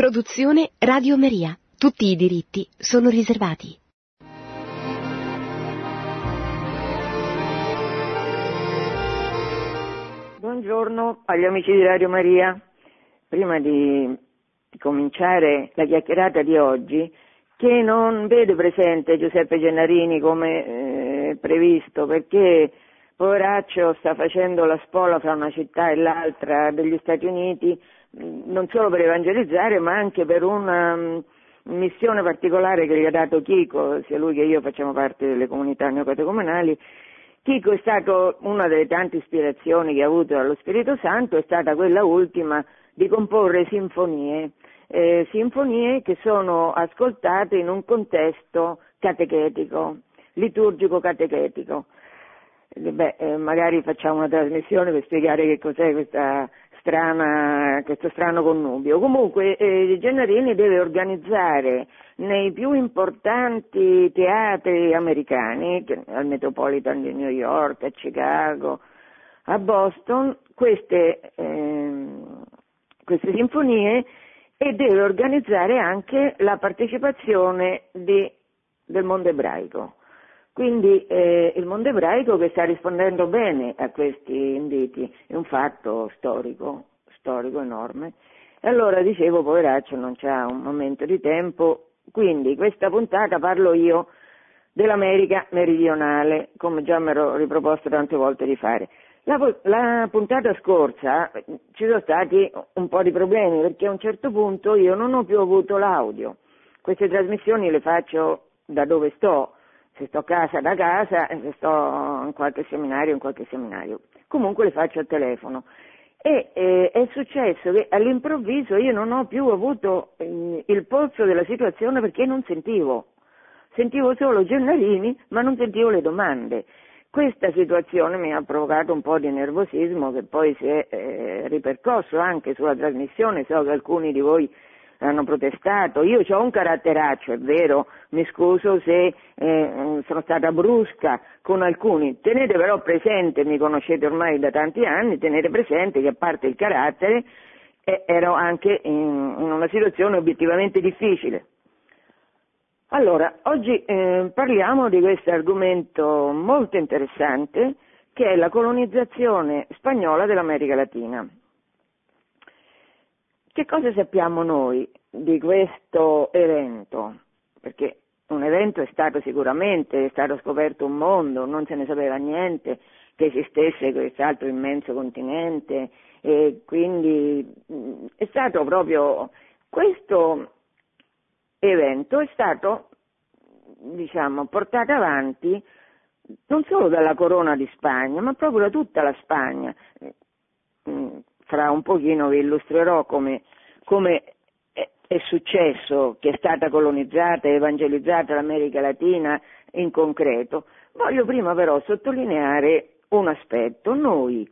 Produzione Radio Maria. Tutti i diritti sono riservati. Buongiorno agli amici di Radio Maria. Prima di cominciare la chiacchierata di oggi, che non vede presente Giuseppe Gennarini come eh, previsto, perché poveraccio sta facendo la spola fra una città e l'altra degli Stati Uniti, non solo per evangelizzare, ma anche per una um, missione particolare che gli ha dato Chico, sia lui che io facciamo parte delle comunità neocatecomunali. Chico è stato una delle tante ispirazioni che ha avuto dallo Spirito Santo, è stata quella ultima di comporre sinfonie, eh, sinfonie che sono ascoltate in un contesto catechetico, liturgico catechetico. Beh, eh, magari facciamo una trasmissione per spiegare che cos'è questa strana, questo strano connubio. Comunque eh, Gennarini deve organizzare nei più importanti teatri americani, al Metropolitan di New York, a Chicago, a Boston, queste, eh, queste sinfonie e deve organizzare anche la partecipazione di, del mondo ebraico. Quindi eh, il mondo ebraico che sta rispondendo bene a questi inviti, è un fatto storico, storico enorme. E allora dicevo, poveraccio, non c'ha un momento di tempo, quindi questa puntata parlo io dell'America meridionale, come già mi ero riproposto tante volte di fare. La, la, puntata scorsa ci sono stati un po' di problemi perché a un certo punto io non ho più avuto l'audio. Queste trasmissioni le faccio da dove sto, se sto casa da casa se sto in qualche seminario in qualche seminario. Comunque le faccio al telefono. E eh, è successo che all'improvviso io non ho più avuto eh, il polso della situazione perché non sentivo. Sentivo solo Gennarini, ma non sentivo le domande. Questa situazione mi ha provocato un po' di nervosismo che poi si è eh, ripercosso anche sulla trasmissione, so che alcuni di voi hanno protestato. Io ho un caratteraccio, è vero, mi scuso se eh, sono stata brusca con alcuni. Tenete però presente, mi conoscete ormai da tanti anni, tenete presente che a parte il carattere eh, ero anche in, in, una situazione obiettivamente difficile. Allora, oggi eh, parliamo di questo argomento molto interessante che è la colonizzazione spagnola dell'America Latina. Che cosa sappiamo noi di questo evento? Perché un evento è stato sicuramente, è stato scoperto un mondo, non se ne sapeva niente che esistesse quest'altro immenso continente e quindi è stato proprio questo evento è stato diciamo portato avanti non solo dalla corona di Spagna, ma proprio da tutta la Spagna fra un pochino vi illustrerò come, come è successo che è stata colonizzata e evangelizzata l'America Latina in concreto. Voglio prima però sottolineare un aspetto. Noi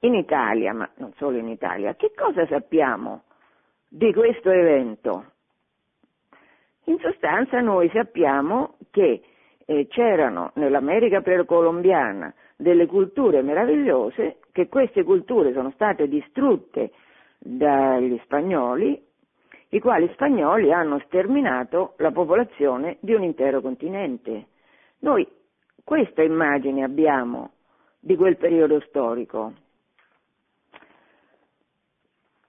in Italia, ma non solo in Italia, che cosa sappiamo di questo evento? In sostanza noi sappiamo che eh, c'erano nell'America precolombiana delle culture meravigliose, che queste culture sono state distrutte dagli spagnoli, i quali spagnoli hanno sterminato la popolazione di un intero continente. Noi questa immagine abbiamo di quel periodo storico.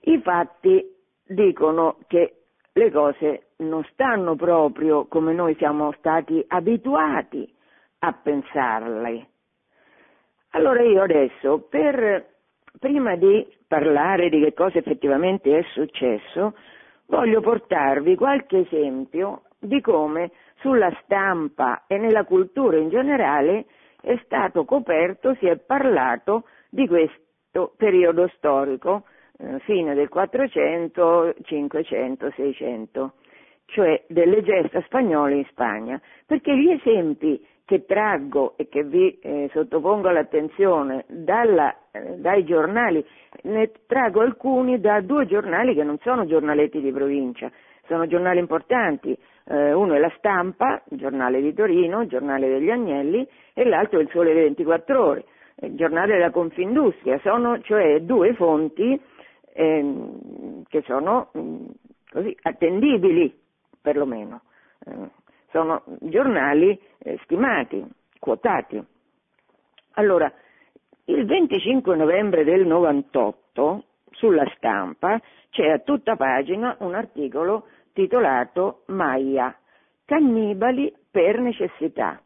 I fatti dicono che le cose non stanno proprio come noi siamo stati abituati a pensarle. Allora io adesso, per, prima di parlare di che cosa effettivamente è successo, voglio portarvi qualche esempio di come sulla stampa e nella cultura in generale è stato coperto, si è parlato di questo periodo storico, eh, fine del 400, 500, 600, cioè delle gesta spagnole in Spagna, perché gli esempi che traggo e che vi eh, sottopongo all'attenzione dalla, eh, dai giornali, ne traggo alcuni da due giornali che non sono giornaletti di provincia, sono giornali importanti, eh, uno è La Stampa, il giornale di Torino, il giornale degli Agnelli, e l'altro è il Sole 24 Ore, il giornale della Confindustria, sono cioè due fonti ehm, che sono così attendibili perlomeno. Sono giornali eh, stimati, quotati. Allora, il 25 novembre del 98 sulla stampa c'è a tutta pagina un articolo titolato Maya, cannibali per necessità.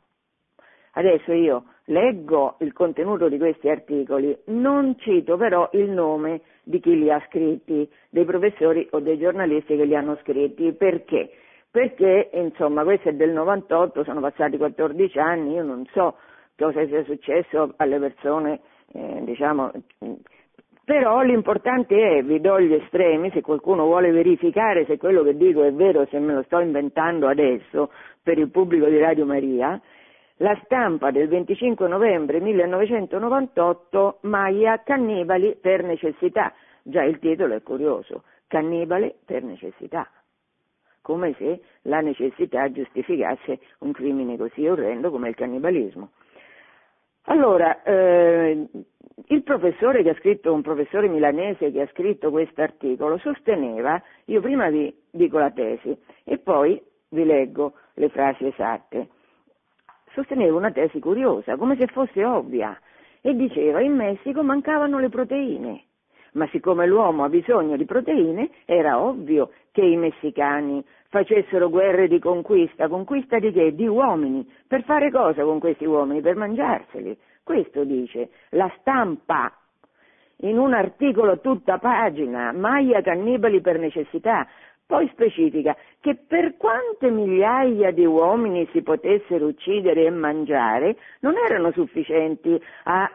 Adesso io leggo il contenuto di questi articoli, non cito però il nome di chi li ha scritti, dei professori o dei giornalisti che li hanno scritti, perché? Perché, insomma, questo è del 98, sono passati 14 anni, io non so cosa sia successo alle persone, eh, diciamo, però l'importante è, vi do gli estremi, se qualcuno vuole verificare se quello che dico è vero, se me lo sto inventando adesso per il pubblico di Radio Maria, la stampa del 25 novembre 1998 Maia cannibali per necessità. Già il titolo è curioso, cannibale per necessità. Come se la necessità giustificasse un crimine così orrendo come il cannibalismo. Allora, eh, il professore che ha scritto, un professore milanese che ha scritto questo articolo, sosteneva, io prima vi dico la tesi e poi vi leggo le frasi esatte, sosteneva una tesi curiosa, come se fosse ovvia, e diceva in Messico mancavano le proteine, ma siccome l'uomo ha bisogno di proteine, era ovvio che i messicani facessero guerre di conquista, conquista di che? Di uomini, per fare cosa con questi uomini? Per mangiarseli. Questo dice la stampa in un articolo tutta pagina, Maia cannibali per necessità, poi specifica che per quante migliaia di uomini si potessero uccidere e mangiare, non erano sufficienti a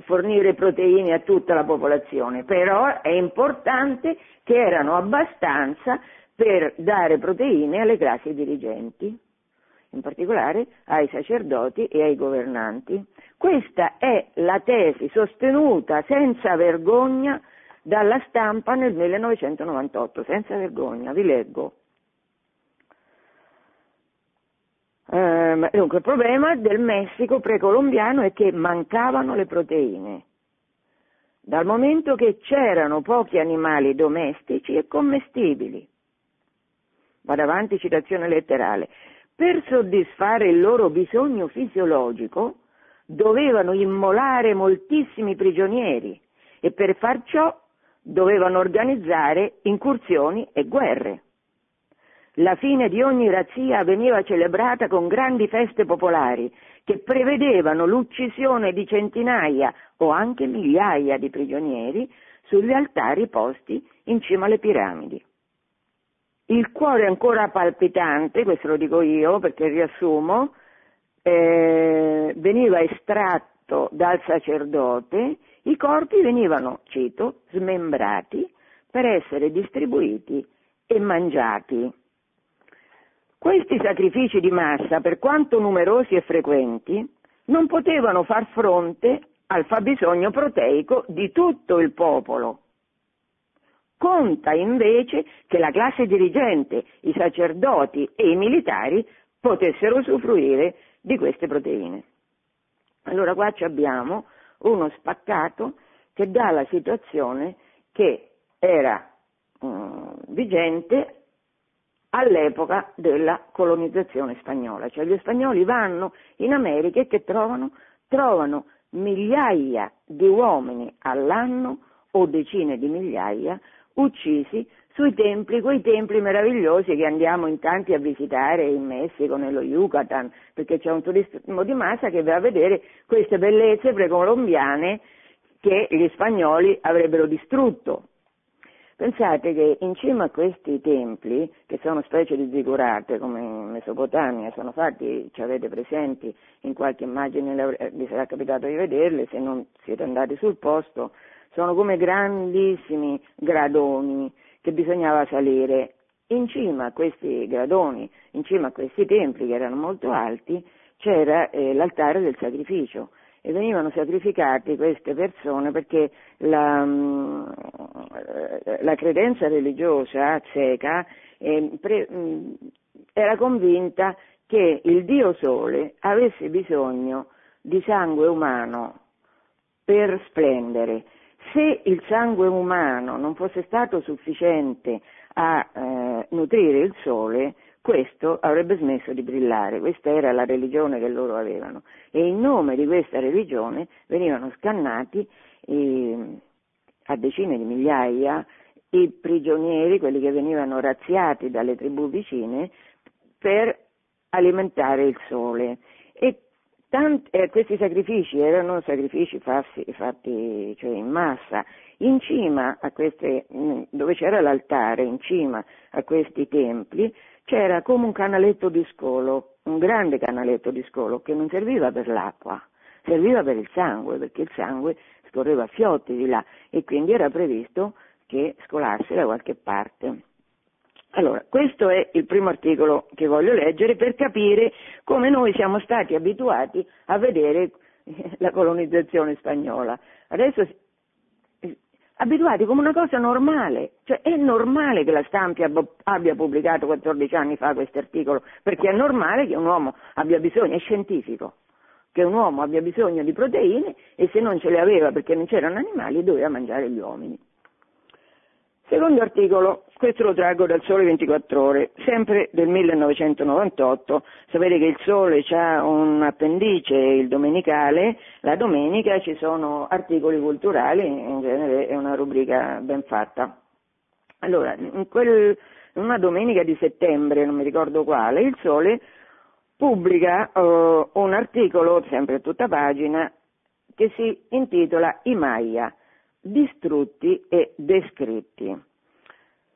fornire proteine a tutta la popolazione, però è importante che erano abbastanza per dare proteine alle classi dirigenti, in particolare ai sacerdoti e ai governanti. Questa è la tesi sostenuta senza vergogna dalla stampa nel 1998, senza vergogna, vi leggo. Eh, dunque, il problema del Messico precolombiano è che mancavano le proteine, dal momento che c'erano pochi animali domestici e commestibili. Vado avanti, citazione letterale. Per soddisfare il loro bisogno fisiologico dovevano immolare moltissimi prigionieri e per far ciò dovevano organizzare incursioni e guerre. La fine di ogni razzia veniva celebrata con grandi feste popolari che prevedevano l'uccisione di centinaia o anche migliaia di prigionieri sugli altari posti in cima alle piramidi. Il cuore ancora palpitante, questo lo dico io perché riassumo, eh, veniva estratto dal sacerdote i corpi venivano, cito, smembrati per essere distribuiti e mangiati. Questi sacrifici di massa, per quanto numerosi e frequenti, non potevano far fronte al fabbisogno proteico di tutto il popolo. Conta invece che la classe dirigente, i sacerdoti e i militari potessero usufruire di queste proteine. Allora qua abbiamo uno spaccato che dà la situazione che era um, vigente all'epoca della colonizzazione spagnola, cioè gli spagnoli vanno in America e che trovano? Trovano migliaia di uomini all'anno o decine di migliaia uccisi sui templi, quei templi meravigliosi che andiamo in tanti a visitare in Messico, nello Yucatan, perché c'è un turismo di massa che va a vedere queste bellezze precolombiane che gli spagnoli avrebbero distrutto. Pensate che in cima a questi templi, che sono specie di zigurate come in Mesopotamia, sono fatti, ci avete presenti, in qualche immagine vi sarà capitato di vederle, se non siete andati sul posto, sono come grandissimi gradoni che bisognava salire. In cima a questi gradoni, in cima a questi templi che erano molto alti, c'era eh, l'altare del sacrificio e venivano sacrificate queste persone perché la, mm, la credenza religiosa azteca eh, pre, mh, mm, era convinta che il dio sole avesse bisogno di sangue umano per splendere se il sangue umano non fosse stato sufficiente a eh, nutrire il sole, questo avrebbe smesso di brillare. Questa era la religione che loro avevano. E in nome di questa religione venivano scannati eh, a decine di migliaia i prigionieri, quelli che venivano razziati dalle tribù vicine, per alimentare il sole. E Tant, eh, questi sacrifici erano sacrifici fatti, fatti cioè in massa. In cima a queste, mm, dove c'era l'altare, in cima a questi templi, c'era come un canaletto di scolo, un grande canaletto di scolo che non serviva per l'acqua, serviva per il sangue, perché il sangue scorreva a fiotti di là e quindi era previsto che scolasse da qualche parte. Allora, questo è il primo articolo che voglio leggere per capire come noi siamo stati abituati a vedere la colonizzazione spagnola. Adesso abituati come una cosa normale, cioè è normale che la stampa abbia pubblicato 14 anni fa questo articolo, perché è normale che un uomo abbia bisogno, è scientifico, che un uomo abbia bisogno di proteine e se non ce le aveva perché non c'erano animali doveva mangiare gli uomini. Secondo articolo, questo lo traggo dal Sole 24 Ore, sempre del 1998. Sapete che il Sole ha un appendice, il domenicale, la domenica ci sono articoli culturali, in genere è una rubrica ben fatta. Allora, in, quel, in una domenica di settembre, non mi ricordo quale, il Sole pubblica uh, un articolo, sempre a tutta pagina, che si intitola I Maya distrutti e descritti.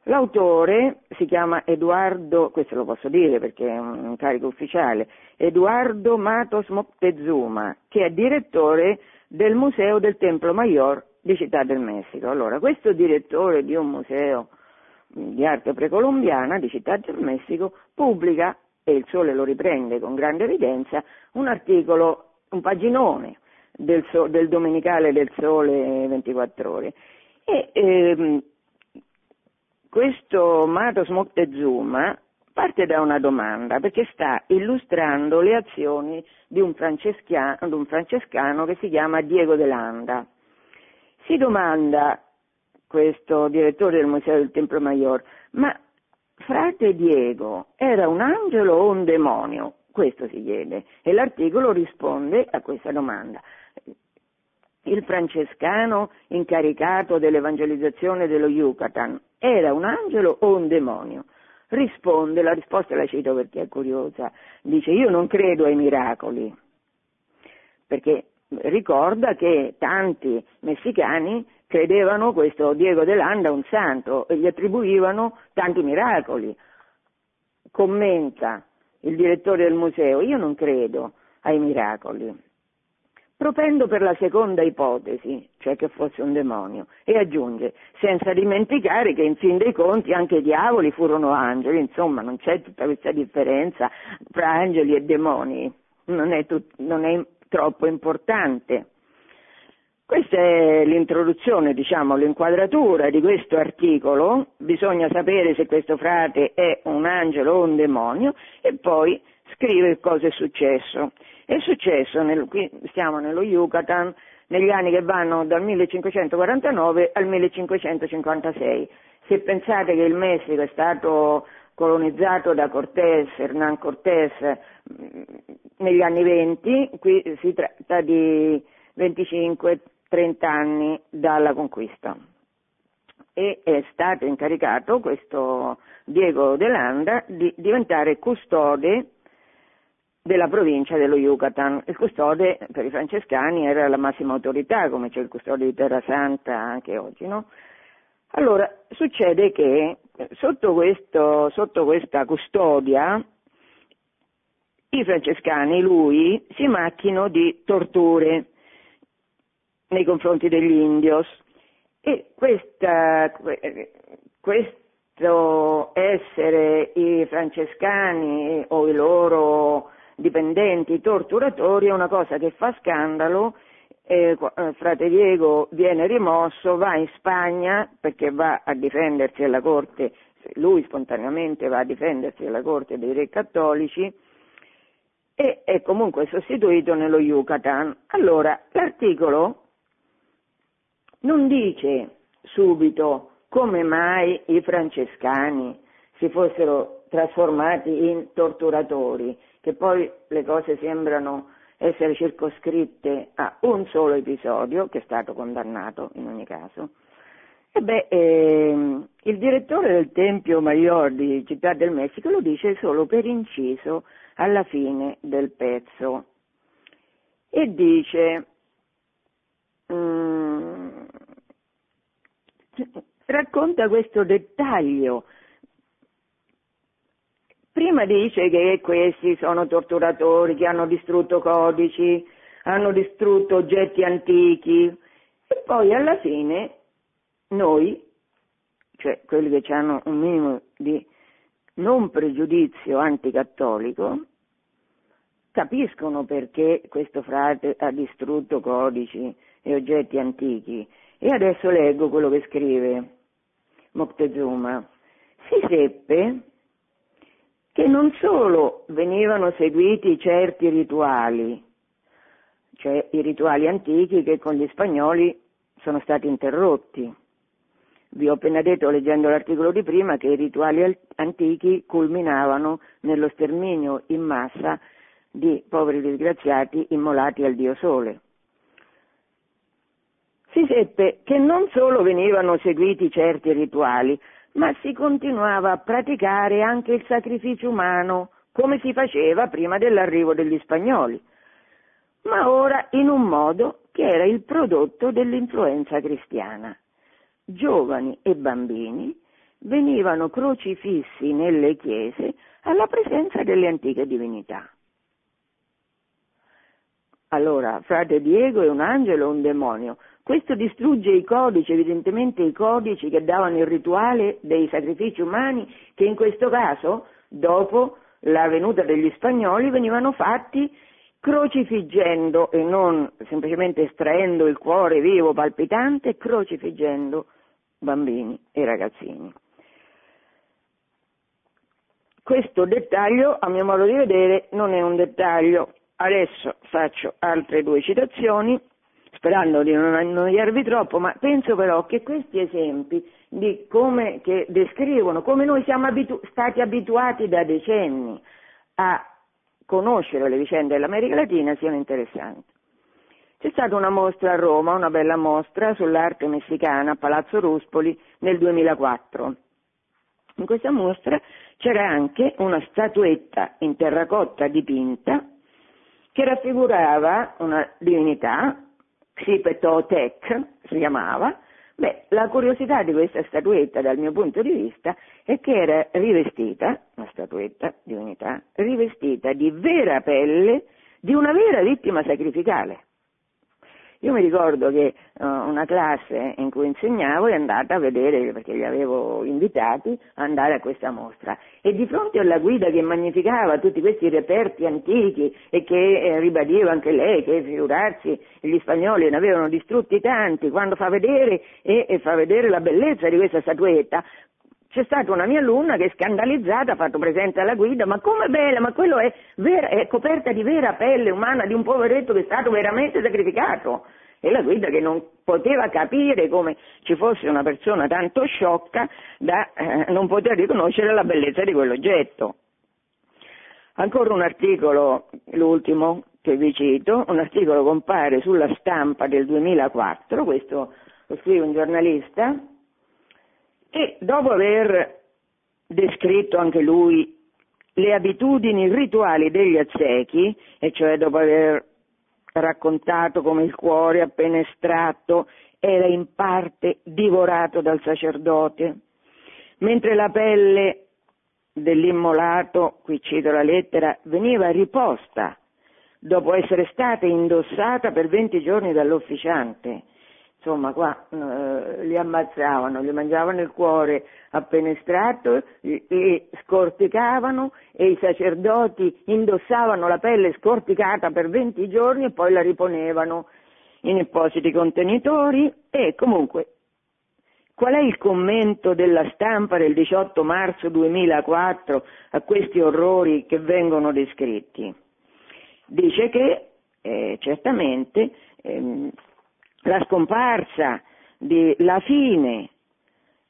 L'autore si chiama Edoardo, questo lo posso dire perché è un carico ufficiale, Edoardo Matos Moctezuma, che è direttore del Museo del Templo Mayor di Città del Messico. Allora, questo direttore di un museo di arte precolombiana di Città del Messico pubblica, e il Sole lo riprende con grande evidenza, un articolo, un paginone, del, so, del Domenicale del Sole 24 Ore. E ehm, questo Matos Moctezuma parte da una domanda, perché sta illustrando le azioni di un, di un francescano che si chiama Diego de Landa. Si domanda questo direttore del Museo del Templo Mayor, ma frate Diego era un angelo o un demonio? Questo si chiede e l'articolo risponde a questa domanda il francescano incaricato dell'evangelizzazione dello Yucatan era un angelo o un demonio? Risponde, la risposta la cito perché è curiosa, dice io non credo ai miracoli, perché ricorda che tanti messicani credevano questo Diego de Landa un santo e gli attribuivano tanti miracoli. Commenta il direttore del museo, io non credo ai miracoli, propendo per la seconda ipotesi, cioè che fosse un demonio, e aggiunge, senza dimenticare che in fin dei conti anche i diavoli furono angeli, insomma non c'è tutta questa differenza tra angeli e demoni, non è, tut- non è troppo importante. Questa è l'introduzione, diciamo, l'inquadratura di questo articolo, bisogna sapere se questo frate è un angelo o un demonio e poi scrive cosa è successo. È successo, nel, qui stiamo nello Yucatan, negli anni che vanno dal 1549 al 1556. Se pensate che il Messico è stato colonizzato da Cortés, Hernán Cortés, mm, negli anni 20, qui si tratta di 25-30 anni dalla conquista. E è stato incaricato questo Diego de Landa di diventare custode della provincia dello Yucatan. Il custode per i francescani era la massima autorità, come c'è il custode di Terra Santa anche oggi, no? Allora, succede che sotto, questo, sotto questa custodia i francescani, lui, si macchino di torture nei confronti degli indios e questa, questo essere i francescani o i loro dipendenti torturatori è una cosa che fa scandalo. Eh, frate Diego viene rimosso, va in Spagna perché va a difendersi alla corte, lui spontaneamente va a difendersi alla corte dei re cattolici e è comunque sostituito nello Yucatan. Allora, l'articolo non dice subito come mai i francescani si fossero trasformati in torturatori, che poi le cose sembrano essere circoscritte a un solo episodio, che è stato condannato in ogni caso. E beh, ehm, il direttore del Tempio Maggior di Città del Messico lo dice solo per inciso alla fine del pezzo e dice mm, racconta questo dettaglio Prima dice che questi sono torturatori che hanno distrutto codici, hanno distrutto oggetti antichi e poi alla fine noi, cioè quelli che hanno un minimo di non pregiudizio anticattolico, capiscono perché questo frate ha distrutto codici e oggetti antichi. E adesso leggo quello che scrive Moctezuma. Si seppe che non solo venivano seguiti certi rituali, cioè i rituali antichi che con gli spagnoli sono stati interrotti. Vi ho appena detto leggendo l'articolo di prima che i rituali antichi culminavano nello sterminio in massa di poveri disgraziati immolati al dio sole. Si seppe che non solo venivano seguiti certi rituali, ma si continuava a praticare anche il sacrificio umano, come si faceva prima dell'arrivo degli spagnoli, ma ora in un modo che era il prodotto dell'influenza cristiana. Giovani e bambini venivano crocifissi nelle chiese alla presenza delle antiche divinità. Allora, frate Diego è un angelo o un demonio? Questo distrugge i codici, evidentemente i codici che davano il rituale dei sacrifici umani, che in questo caso, dopo la venuta degli spagnoli, venivano fatti crocifiggendo e non semplicemente estraendo il cuore vivo, palpitante, crocifiggendo bambini e ragazzini. Questo dettaglio, a mio modo di vedere, non è un dettaglio. Adesso faccio altre due citazioni sperando di non annoiarvi troppo, ma penso però che questi esempi di come che descrivono come noi siamo abitu- stati abituati da decenni a conoscere le vicende dell'America Latina siano interessanti. C'è stata una mostra a Roma, una bella mostra sull'arte messicana a Palazzo Ruspoli nel 2004. In questa mostra c'era anche una statuetta in terracotta dipinta che raffigurava una divinità Xipetotec si chiamava, beh, la curiosità di questa statuetta dal mio punto di vista è che era rivestita, una statuetta di unità, rivestita di vera pelle di una vera vittima sacrificale. Io mi ricordo che uh, una classe in cui insegnavo è andata a vedere, perché li avevo invitati, ad andare a questa mostra. E di fronte alla guida che magnificava tutti questi reperti antichi e che eh, ribadiva anche lei che figurarsi gli spagnoli ne avevano distrutti tanti, quando fa vedere e, e fa vedere la bellezza di questa statuetta, c'è stata una mia alunna che scandalizzata ha fatto presente alla guida, ma come bella, ma quello è, vera, è coperta di vera pelle umana di un poveretto che è stato veramente sacrificato. E la guida che non poteva capire come ci fosse una persona tanto sciocca da eh, non poter riconoscere la bellezza di quell'oggetto. Ancora un articolo, l'ultimo che vi cito, un articolo compare sulla stampa del 2004, questo lo scrive un giornalista, e dopo aver descritto anche lui le abitudini rituali degli aztechi, e cioè dopo aver raccontato come il cuore appena estratto era in parte divorato dal sacerdote, mentre la pelle dell'immolato, qui cito la lettera, veniva riposta dopo essere stata indossata per 20 giorni dall'officiante insomma qua eh, li ammazzavano, gli mangiavano il cuore appena estratto, li scorticavano e i sacerdoti indossavano la pelle scorticata per 20 giorni e poi la riponevano in appositi contenitori e comunque qual è il commento della stampa del 18 marzo 2004 a questi orrori che vengono descritti? Dice che eh, certamente ehm, la scomparsa, di, la fine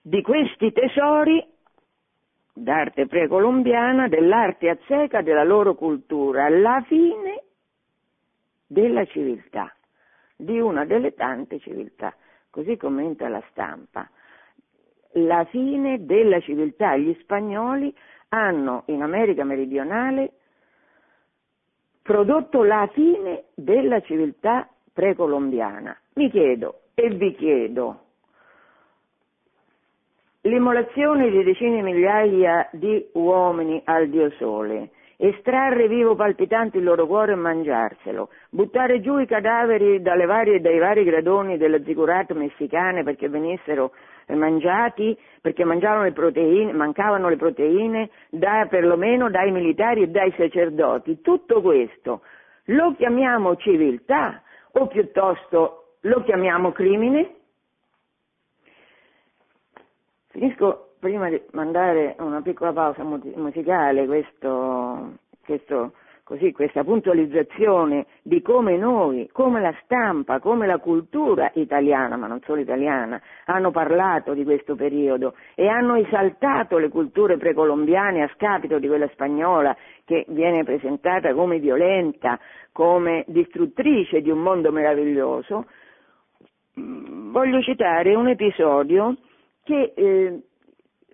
di questi tesori d'arte precolombiana, dell'arte azteca, della loro cultura, la fine della civiltà, di una delle tante civiltà, così commenta la stampa. La fine della civiltà. Gli spagnoli hanno in America meridionale prodotto la fine della civiltà precolombiana. Mi chiedo e vi chiedo, L'immolazione di decine di migliaia di uomini al dio sole, estrarre vivo palpitante il loro cuore e mangiarselo, buttare giù i cadaveri varie, dai vari gradoni delle zigurat messicane perché venissero mangiati, perché le proteine, mancavano le proteine, da, perlomeno dai militari e dai sacerdoti. Tutto questo lo chiamiamo civiltà o piuttosto lo chiamiamo crimine? Finisco prima di mandare una piccola pausa musicale, questo, questo, così, questa puntualizzazione di come noi, come la stampa, come la cultura italiana, ma non solo italiana, hanno parlato di questo periodo e hanno esaltato le culture precolombiane a scapito di quella spagnola che viene presentata come violenta, come distruttrice di un mondo meraviglioso, voglio citare un episodio che eh,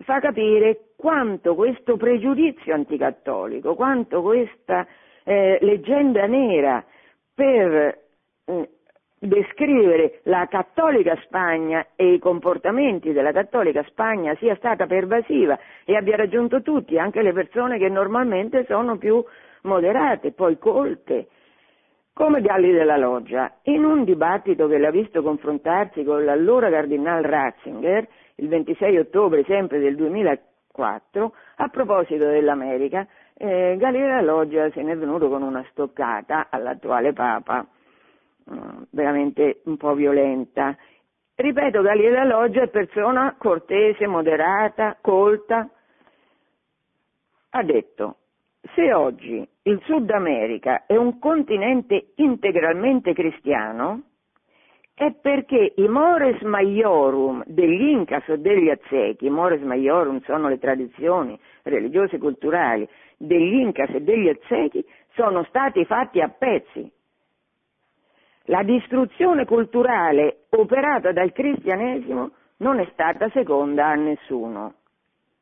fa capire quanto questo pregiudizio anticattolico, quanto questa eh, leggenda nera per eh, descrivere la cattolica Spagna e i comportamenti della cattolica Spagna sia stata pervasiva e abbia raggiunto tutti, anche le persone che normalmente sono più moderate, poi colte, come Galli della Loggia, in un dibattito che l'ha visto confrontarsi con l'allora cardinal Ratzinger, il 26 ottobre sempre del 2004, a proposito dell'America, eh, Galli della Loggia se ne è venuto con una stoccata all'attuale Papa, eh, veramente un po' violenta. Ripeto, Galli della Loggia è persona cortese, moderata, colta. Ha detto, se oggi il Sud America è un continente integralmente cristiano, è perché i mores maiorum degli Incas o degli Aztechi, mores maiorum sono le tradizioni religiose e culturali degli Incas e degli Aztechi, sono stati fatti a pezzi. La distruzione culturale operata dal cristianesimo non è stata seconda a nessuno,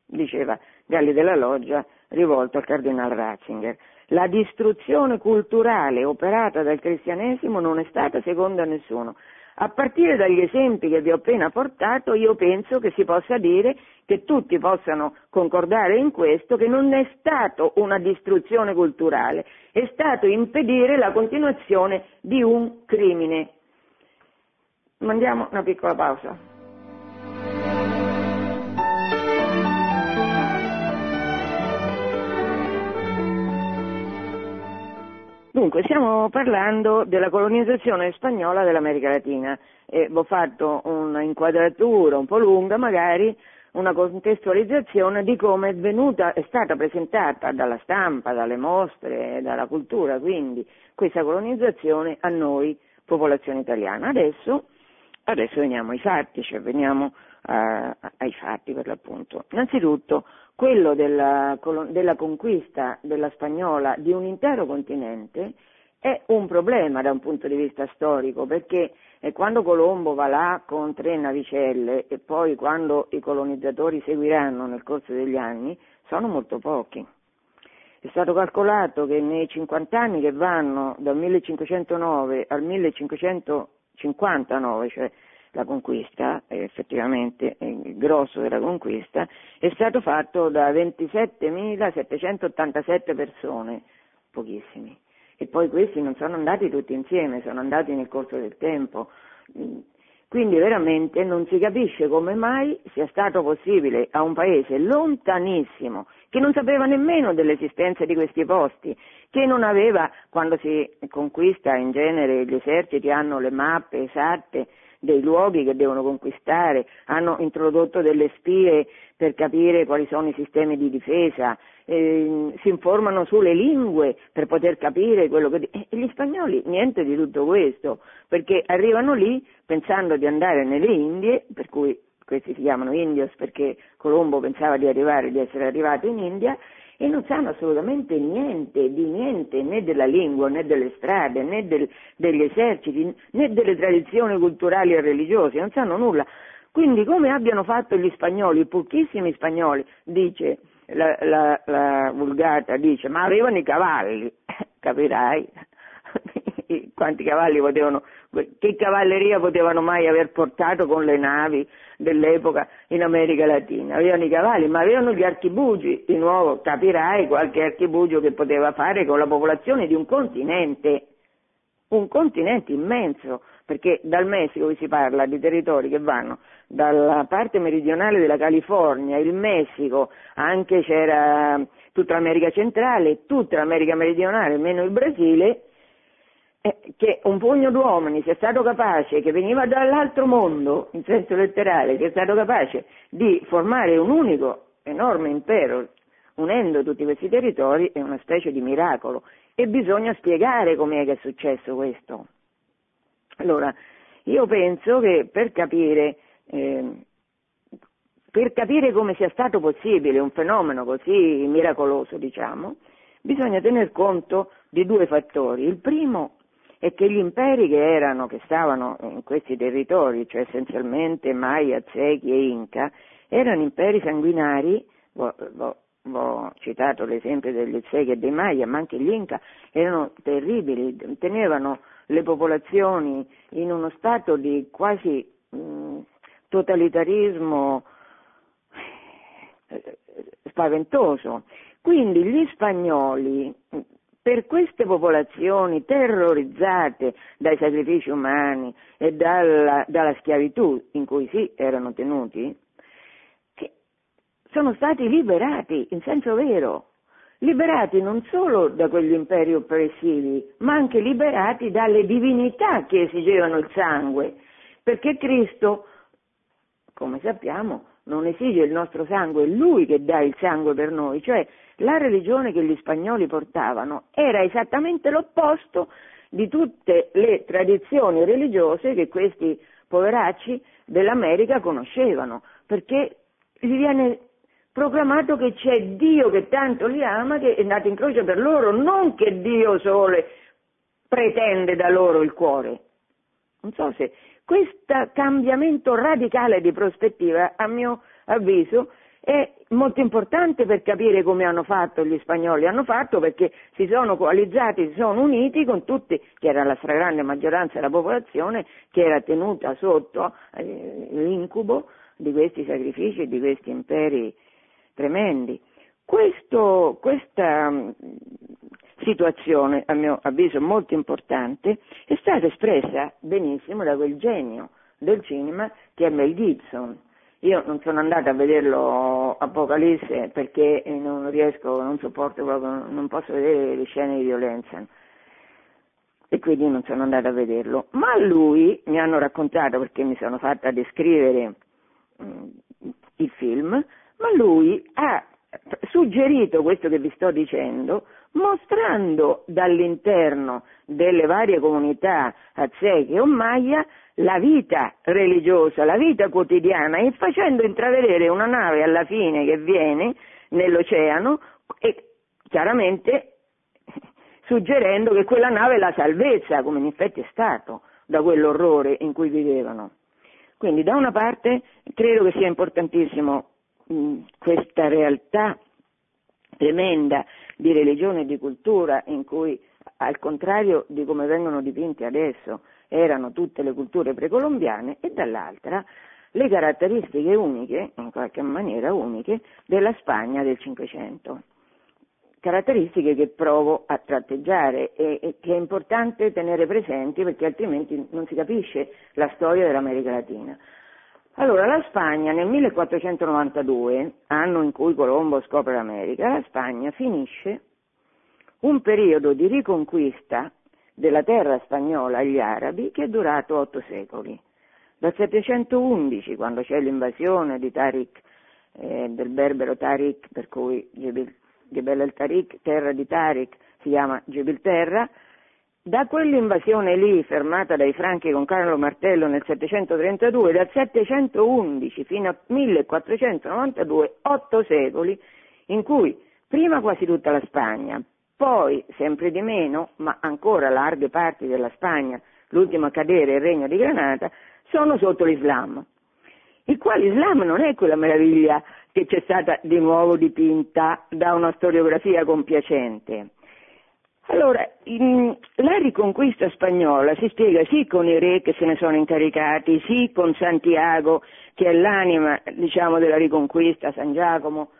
diceva Galli della Loggia rivolto al cardinal Ratzinger. La distruzione culturale operata dal cristianesimo non è stata seconda nessuno. A partire dagli esempi che vi ho appena portato, io penso che si possa dire che tutti possano concordare in questo, che non è stato una distruzione culturale, è stato impedire la continuazione di un crimine. Mandiamo una piccola pausa. Dunque, stiamo parlando della colonizzazione spagnola dell'America Latina e ho fatto una inquadratura un po' lunga, magari una contestualizzazione di come è venuta, è stata presentata dalla stampa, dalle mostre, dalla cultura, quindi questa colonizzazione a noi, popolazione italiana. Adesso, adesso veniamo ai fatti, cioè veniamo a, ai fatti per l'appunto. Innanzitutto, quello della, della conquista della spagnola di un intero continente è un problema da un punto di vista storico perché eh, quando Colombo va là con tre navicelle e poi quando i colonizzatori seguiranno nel corso degli anni sono molto pochi. È stato calcolato che nei 50 anni che vanno dal 1509 al 1559, cioè la conquista, effettivamente il grosso della conquista, è stato fatto da 27.787 persone, pochissimi. E poi questi non sono andati tutti insieme, sono andati nel corso del tempo. Quindi veramente non si capisce come mai sia stato possibile a un paese lontanissimo, che non sapeva nemmeno dell'esistenza di questi posti, che non aveva, quando si conquista in genere gli eserciti hanno le mappe esatte dei luoghi che devono conquistare, hanno introdotto delle spie per capire quali sono i sistemi di difesa, eh, si informano sulle lingue per poter capire quello che... E gli spagnoli niente di tutto questo, perché arrivano lì pensando di andare nelle Indie, per cui questi si chiamano indios perché Colombo pensava di arrivare, di essere arrivato in India, e non sanno assolutamente niente di niente, né della lingua, né delle strade, né del, degli eserciti, né delle tradizioni culturali e religiose, non sanno nulla. Quindi come abbiano fatto gli spagnoli, pochissimi spagnoli, dice la, la, la vulgata, dice, ma avevano i cavalli, capirai, quanti cavalli potevano, che cavalleria potevano mai aver portato con le navi dell'epoca in America Latina? Avevano i cavalli, ma avevano gli archibugi, di nuovo capirai qualche archibugio che poteva fare con la popolazione di un continente, un continente immenso, perché dal Messico vi si parla di territori che vanno dalla parte meridionale della California, il Messico, anche c'era tutta l'America centrale, tutta l'America meridionale, meno il Brasile, che un pugno d'uomini sia stato capace, che veniva dall'altro mondo, in senso letterale, è stato capace di formare un unico enorme impero, unendo tutti questi territori, è una specie di miracolo. E bisogna spiegare com'è che è successo questo. Allora, io penso che per capire, eh, per capire come sia stato possibile un fenomeno così miracoloso, diciamo, bisogna tener conto di due fattori. Il primo è che gli imperi che erano, che stavano in questi territori, cioè essenzialmente Maya, Aztechi e Inca, erano imperi sanguinari, ho citato l'esempio degli Aztechi e dei Maya, ma anche gli Inca erano terribili, tenevano le popolazioni in uno stato di quasi mh, totalitarismo eh, spaventoso. Quindi gli spagnoli, per queste popolazioni terrorizzate dai sacrifici umani e dalla, dalla schiavitù in cui sì erano tenuti, sono stati liberati in senso vero liberati non solo da quegli imperi oppressivi, ma anche liberati dalle divinità che esigevano il sangue, perché Cristo, come sappiamo, non esige il nostro sangue, è Lui che dà il sangue per noi, cioè la religione che gli spagnoli portavano era esattamente l'opposto di tutte le tradizioni religiose che questi poveracci dell'America conoscevano, perché gli viene proclamato che c'è Dio che tanto li ama che è andato in croce per loro, non che Dio solo pretende da loro il cuore. Non so se questo cambiamento radicale di prospettiva, a mio avviso, è molto importante per capire come hanno fatto gli spagnoli. Hanno fatto perché si sono coalizzati, si sono uniti con tutti, che era la stragrande maggioranza della popolazione, che era tenuta sotto eh, l'incubo di questi sacrifici e di questi imperi tremendi. Questo, questa mm, situazione, a mio avviso molto importante, è stata espressa benissimo da quel genio del cinema che è Mel Gibson. Io non sono andata a vederlo Apocalisse perché non riesco, non sopporto proprio, non posso vedere le scene di violenza e quindi non sono andata a vederlo. Ma lui mi hanno raccontato, perché mi sono fatta descrivere mm, il film, ma lui ha suggerito questo che vi sto dicendo mostrando dall'interno delle varie comunità azteche o maya la vita religiosa, la vita quotidiana e facendo intravedere una nave alla fine che viene nell'oceano e chiaramente suggerendo che quella nave è la salvezza, come in effetti è stato da quell'orrore in cui vivevano. Quindi da una parte credo che sia importantissimo questa realtà tremenda di religione e di cultura in cui al contrario di come vengono dipinti adesso erano tutte le culture precolombiane e dall'altra le caratteristiche uniche, in qualche maniera uniche, della Spagna del Cinquecento. Caratteristiche che provo a tratteggiare e, e che è importante tenere presenti perché altrimenti non si capisce la storia dell'America Latina. Allora, la Spagna nel 1492, anno in cui Colombo scopre l'America, la Spagna finisce un periodo di riconquista della terra spagnola agli arabi che è durato otto secoli. Dal 711, quando c'è l'invasione di Tariq, eh, del berbero Tariq, per cui Gebel el Tariq, terra di Tariq, si chiama Gibilterra, da quell'invasione lì, fermata dai Franchi con Carlo Martello nel 732, dal 711 fino al 1492, otto secoli, in cui prima quasi tutta la Spagna, poi sempre di meno, ma ancora larghe parti della Spagna, l'ultimo a cadere il regno di Granata, sono sotto l'Islam. Il quale Islam non è quella meraviglia che c'è stata di nuovo dipinta da una storiografia compiacente. Allora, in, la riconquista spagnola si spiega sì con i re che se ne sono incaricati, sì con Santiago, che è l'anima, diciamo, della riconquista, San Giacomo,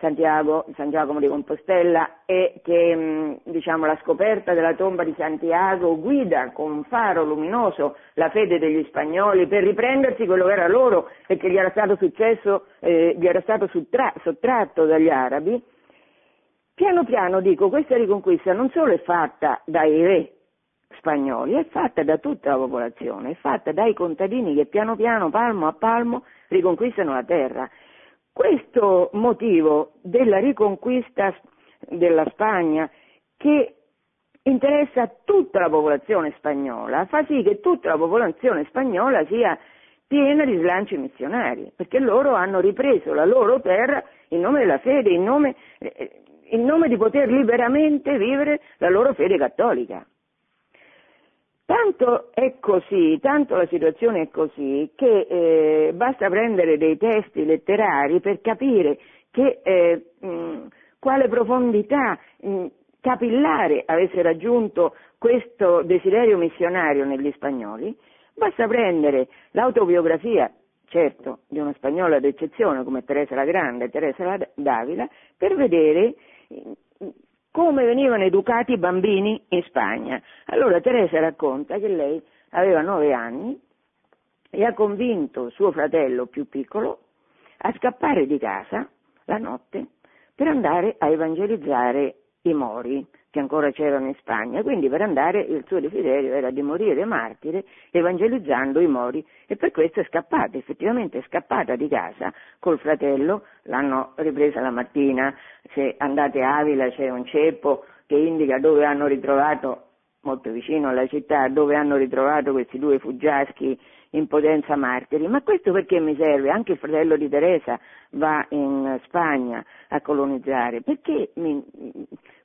Santiago, San Giacomo di Compostela e che mh, diciamo, la scoperta della tomba di Santiago guida con un faro luminoso la fede degli spagnoli per riprendersi quello che era loro e che gli era stato successo, eh, gli era stato sottra- sottratto dagli arabi. Piano piano dico, questa riconquista non solo è fatta dai re spagnoli, è fatta da tutta la popolazione, è fatta dai contadini che piano piano, palmo a palmo, riconquistano la terra. Questo motivo della riconquista della Spagna, che interessa tutta la popolazione spagnola, fa sì che tutta la popolazione spagnola sia piena di slanci missionari, perché loro hanno ripreso la loro terra in nome della fede, in nome, eh, in nome di poter liberamente vivere la loro fede cattolica. Tanto è così, tanto la situazione è così, che eh, basta prendere dei testi letterari per capire che, eh, mh, quale profondità mh, capillare avesse raggiunto questo desiderio missionario negli spagnoli, basta prendere l'autobiografia, certo, di una spagnola d'eccezione come Teresa la Grande, Teresa d'Avila, per vedere come venivano educati i bambini in Spagna. Allora Teresa racconta che lei aveva nove anni e ha convinto suo fratello più piccolo a scappare di casa la notte per andare a evangelizzare i mori che ancora c'erano in Spagna, quindi per andare il suo desiderio era di morire martire evangelizzando i mori. E per questo è scappata, effettivamente è scappata di casa col fratello, l'hanno ripresa la mattina, se andate a Avila c'è un ceppo che indica dove hanno ritrovato, molto vicino alla città, dove hanno ritrovato questi due fuggiaschi in potenza martiri, ma questo perché mi serve? Anche il fratello di Teresa va in Spagna a colonizzare, perché mi,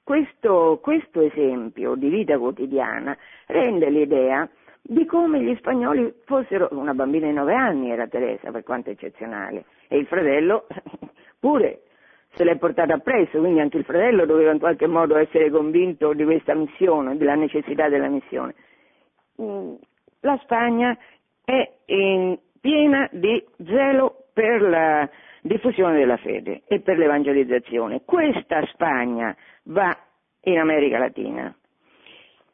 questo, questo esempio di vita quotidiana rende l'idea di come gli spagnoli fossero, una bambina di nove anni era Teresa per quanto eccezionale, e il fratello pure se l'è portata appresso, quindi anche il fratello doveva in qualche modo essere convinto di questa missione, della necessità della missione. Mm, la Spagna è piena di zelo per la diffusione della fede e per l'evangelizzazione. Questa Spagna va in America Latina.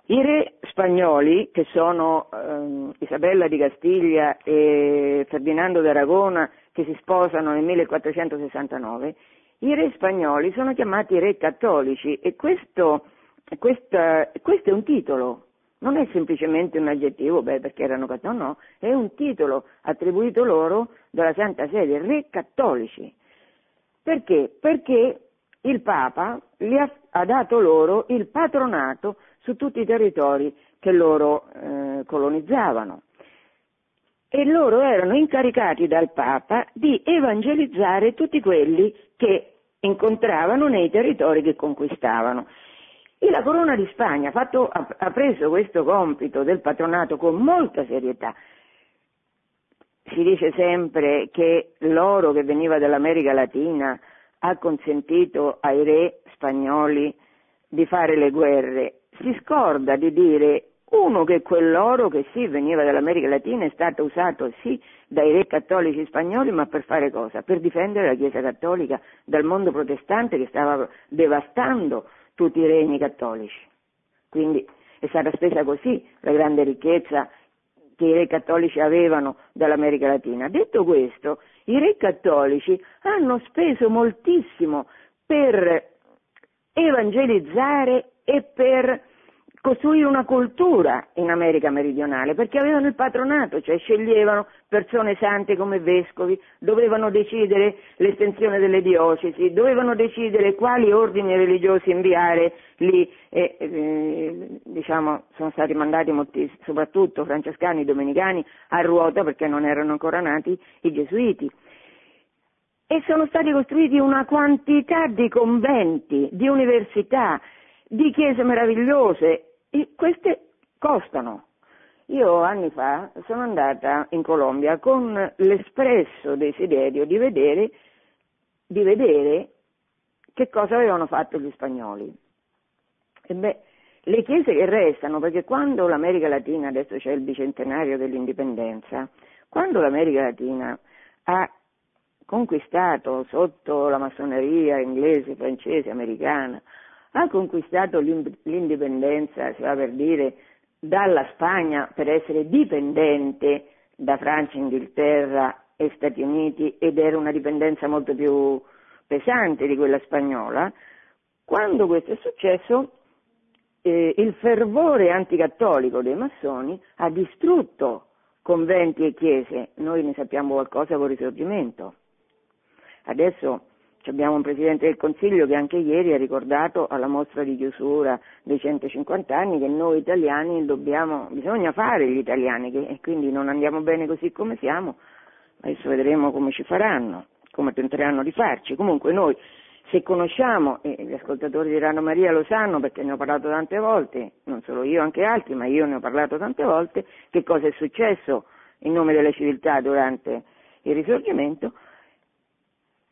I re spagnoli, che sono ehm, Isabella di Castiglia e Ferdinando d'Aragona, che si sposano nel 1469, i re spagnoli sono chiamati re cattolici e questo, questa, questo è un titolo, non è semplicemente un aggettivo, beh, perché erano cattolici, no, è un titolo attribuito loro dalla Santa Sede, re cattolici. Perché? Perché il Papa ha, ha, dato loro il patronato su tutti i territori che loro eh, colonizzavano e loro erano incaricati dal Papa di evangelizzare tutti quelli che incontravano nei territori che conquistavano. E la Corona di Spagna fatto, ha, ha preso questo compito del patronato con molta serietà. Si dice sempre che l'oro che veniva dall'America Latina ha consentito ai re spagnoli di fare le guerre. Si scorda di dire uno che quell'oro che sì veniva dall'America Latina è stato usato sì dai re cattolici spagnoli, ma per fare cosa? Per difendere la Chiesa cattolica dal mondo protestante che stava devastando tutti i regni cattolici. Quindi è stata spesa così la grande ricchezza che i re cattolici avevano dall'America Latina. Detto questo, i re cattolici hanno speso moltissimo per evangelizzare e per costruire una cultura in America meridionale, perché avevano il patronato, cioè sceglievano persone sante come vescovi, dovevano decidere l'estensione delle diocesi, dovevano decidere quali ordini religiosi inviare lì, e, eh, diciamo, sono stati mandati molti, soprattutto francescani, domenicani, a ruota perché non erano ancora nati i gesuiti. E sono stati costruiti una quantità di conventi, di università, di chiese meravigliose e queste costano. Io anni fa sono andata in Colombia con l'espresso desiderio di vedere, di vedere che cosa avevano fatto gli spagnoli. Beh, le chiese che restano, perché quando l'America Latina, adesso c'è il bicentenario dell'indipendenza, quando l'America Latina ha conquistato sotto la massoneria inglese, francese, americana, ha conquistato l'indipendenza, si va per dire, dalla Spagna per essere dipendente da Francia, Inghilterra e Stati Uniti ed era una dipendenza molto più pesante di quella spagnola, quando questo è successo eh, il fervore anticattolico dei massoni ha distrutto conventi e chiese, noi ne sappiamo qualcosa con il risorgimento. Adesso Abbiamo un Presidente del Consiglio che anche ieri ha ricordato alla mostra di chiusura dei 150 anni che noi italiani dobbiamo, bisogna fare gli italiani che, quindi non andiamo bene così come siamo, adesso vedremo come ci faranno, come tenteranno di farci. Comunque noi se conosciamo, e gli ascoltatori di Rano Maria lo sanno perché ne ho parlato tante volte, non solo io, anche altri, ma io ne ho parlato tante volte, che cosa è successo in nome della civiltà durante il risorgimento,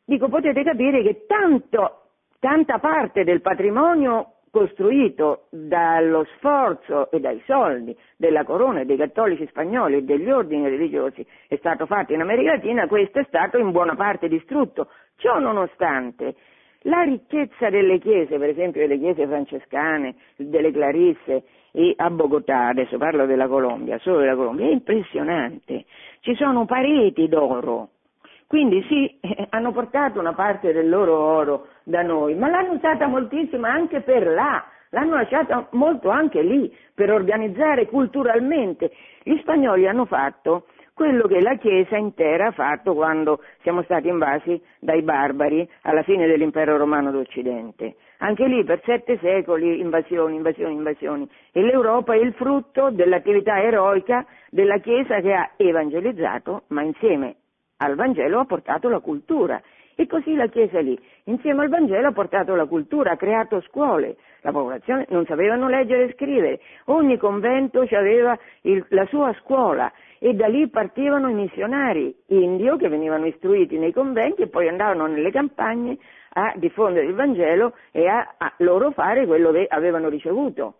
Dico, potete capire che tanto, tanta parte del patrimonio costruito dallo sforzo e dai soldi della corona dei cattolici spagnoli e degli ordini religiosi è stato fatto in America Latina, questo è stato in buona parte distrutto. Ciò nonostante, la ricchezza delle chiese, per esempio delle chiese francescane, delle Clarisse a Bogotà, adesso parlo della Colombia, solo della Colombia, è impressionante. Ci sono pareti d'oro quindi sì, eh, hanno portato una parte del loro oro da noi, ma l'hanno usata moltissimo anche per là, l'hanno lasciata molto anche lì, per organizzare culturalmente. Gli spagnoli hanno fatto quello che la Chiesa intera ha fatto quando siamo stati invasi dai barbari alla fine dell'impero romano d'Occidente. Anche lì per sette secoli invasioni, invasioni, invasioni. E l'Europa è il frutto dell'attività eroica della Chiesa che ha evangelizzato, ma insieme al Vangelo ha portato la cultura. E così la Chiesa lì, insieme al Vangelo ha portato la cultura, ha creato scuole, la popolazione non sapevano leggere e scrivere, ogni convento aveva il, la sua scuola. E da lì partivano i missionari indio che venivano istruiti nei conventi e poi andavano nelle campagne a diffondere il Vangelo e a, a loro fare quello che avevano ricevuto.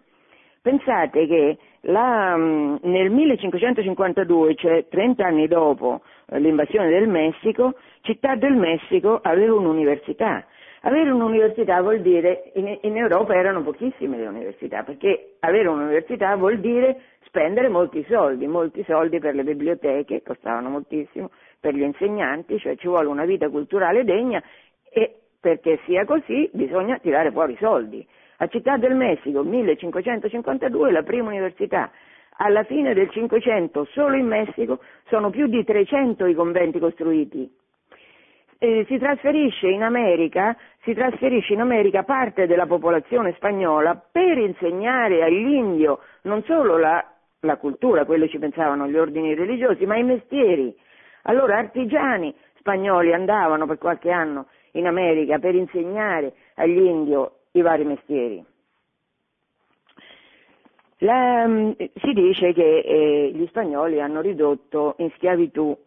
Pensate che la, mm, nel 1552, cioè 30 anni dopo l'invasione del Messico, Città del Messico aveva un'università. Avere un'università vuol dire, in, in Europa erano pochissime le università, perché avere un'università vuol dire spendere molti soldi, molti soldi per le biblioteche, costavano moltissimo, per gli insegnanti, cioè ci vuole una vita culturale degna e perché sia così bisogna tirare fuori soldi. A Città del Messico, 1552, la prima università. Alla fine del Cinquecento, solo in Messico, sono più di 300 i conventi costruiti. Eh, si, trasferisce in America, si trasferisce in America parte della popolazione spagnola per insegnare all'indio non solo la, la cultura, quello ci pensavano gli ordini religiosi, ma i mestieri. Allora artigiani spagnoli andavano per qualche anno in America per insegnare agli indio i vari mestieri. La, mm, si dice che eh, gli spagnoli hanno ridotto in schiavitù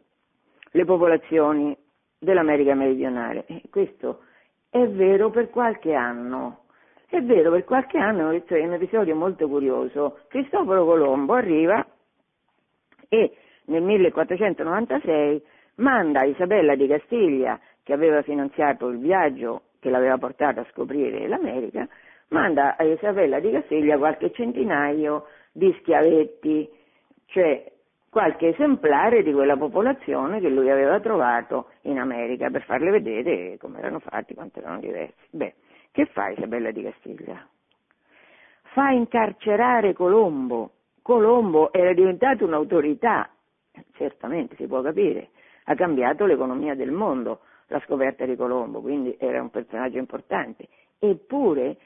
le popolazioni dell'America meridionale. E questo è vero per qualche anno. È vero, per qualche anno è un episodio molto curioso. Cristoforo Colombo arriva e nel 1496 manda Isabella di Castiglia, che aveva finanziato il viaggio che l'aveva portato a scoprire l'America, manda a Isabella di Castiglia qualche centinaio di schiavetti, cioè qualche esemplare di quella popolazione che lui aveva trovato in America per farle vedere come erano fatti, quanto erano diversi. Beh, che fa Isabella di Castiglia? fa incarcerare Colombo. Colombo era diventato un'autorità, certamente si può capire, ha cambiato l'economia del mondo la scoperta di Colombo, quindi era un personaggio importante. Eppure,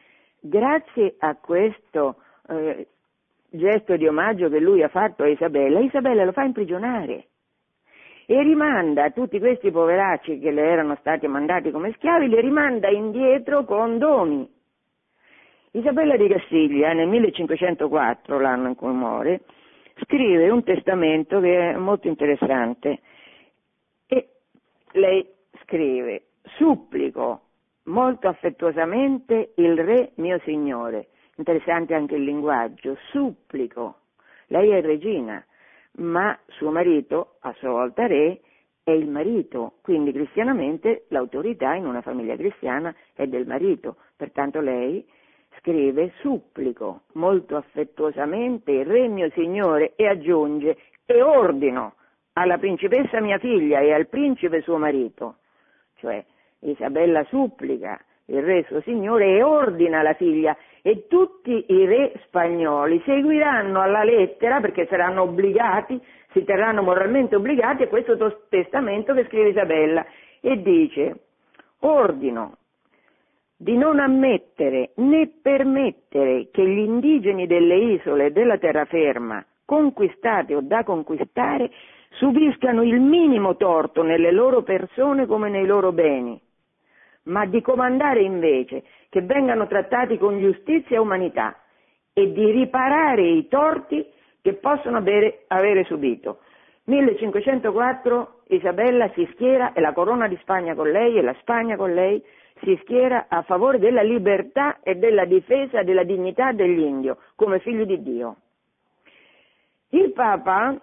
grazie a questo eh, gesto di omaggio che lui ha fatto a Isabella, Isabella lo fa imprigionare e rimanda tutti questi poveracci che le erano stati mandati come schiavi, li rimanda indietro con doni. Isabella di Castiglia nel 1504, l'anno in cui muore, scrive un testamento che è molto interessante e lei scrive supplico molto affettuosamente il re mio signore, interessante anche il linguaggio, supplico, lei è regina, ma suo marito, a sua volta re, è il marito, quindi cristianamente l'autorità in una famiglia cristiana è del marito, pertanto lei scrive supplico molto affettuosamente il re mio signore e aggiunge e ordino alla principessa mia figlia e al principe suo marito, cioè Isabella supplica il re suo signore e ordina alla figlia e tutti i re spagnoli seguiranno alla lettera perché saranno obbligati, si terranno moralmente obbligati a questo testamento che scrive Isabella e dice ordino di non ammettere né permettere che gli indigeni delle isole della terraferma, conquistate o da conquistare, subiscano il minimo torto nelle loro persone come nei loro beni, ma di comandare invece che vengano trattati con giustizia e umanità e di riparare i torti che possono avere, avere subito. 1504 Isabella si schiera e la corona di Spagna con lei e la Spagna con lei si schiera a favore della libertà e della difesa della dignità dell'indio come figlio di Dio. Il Papa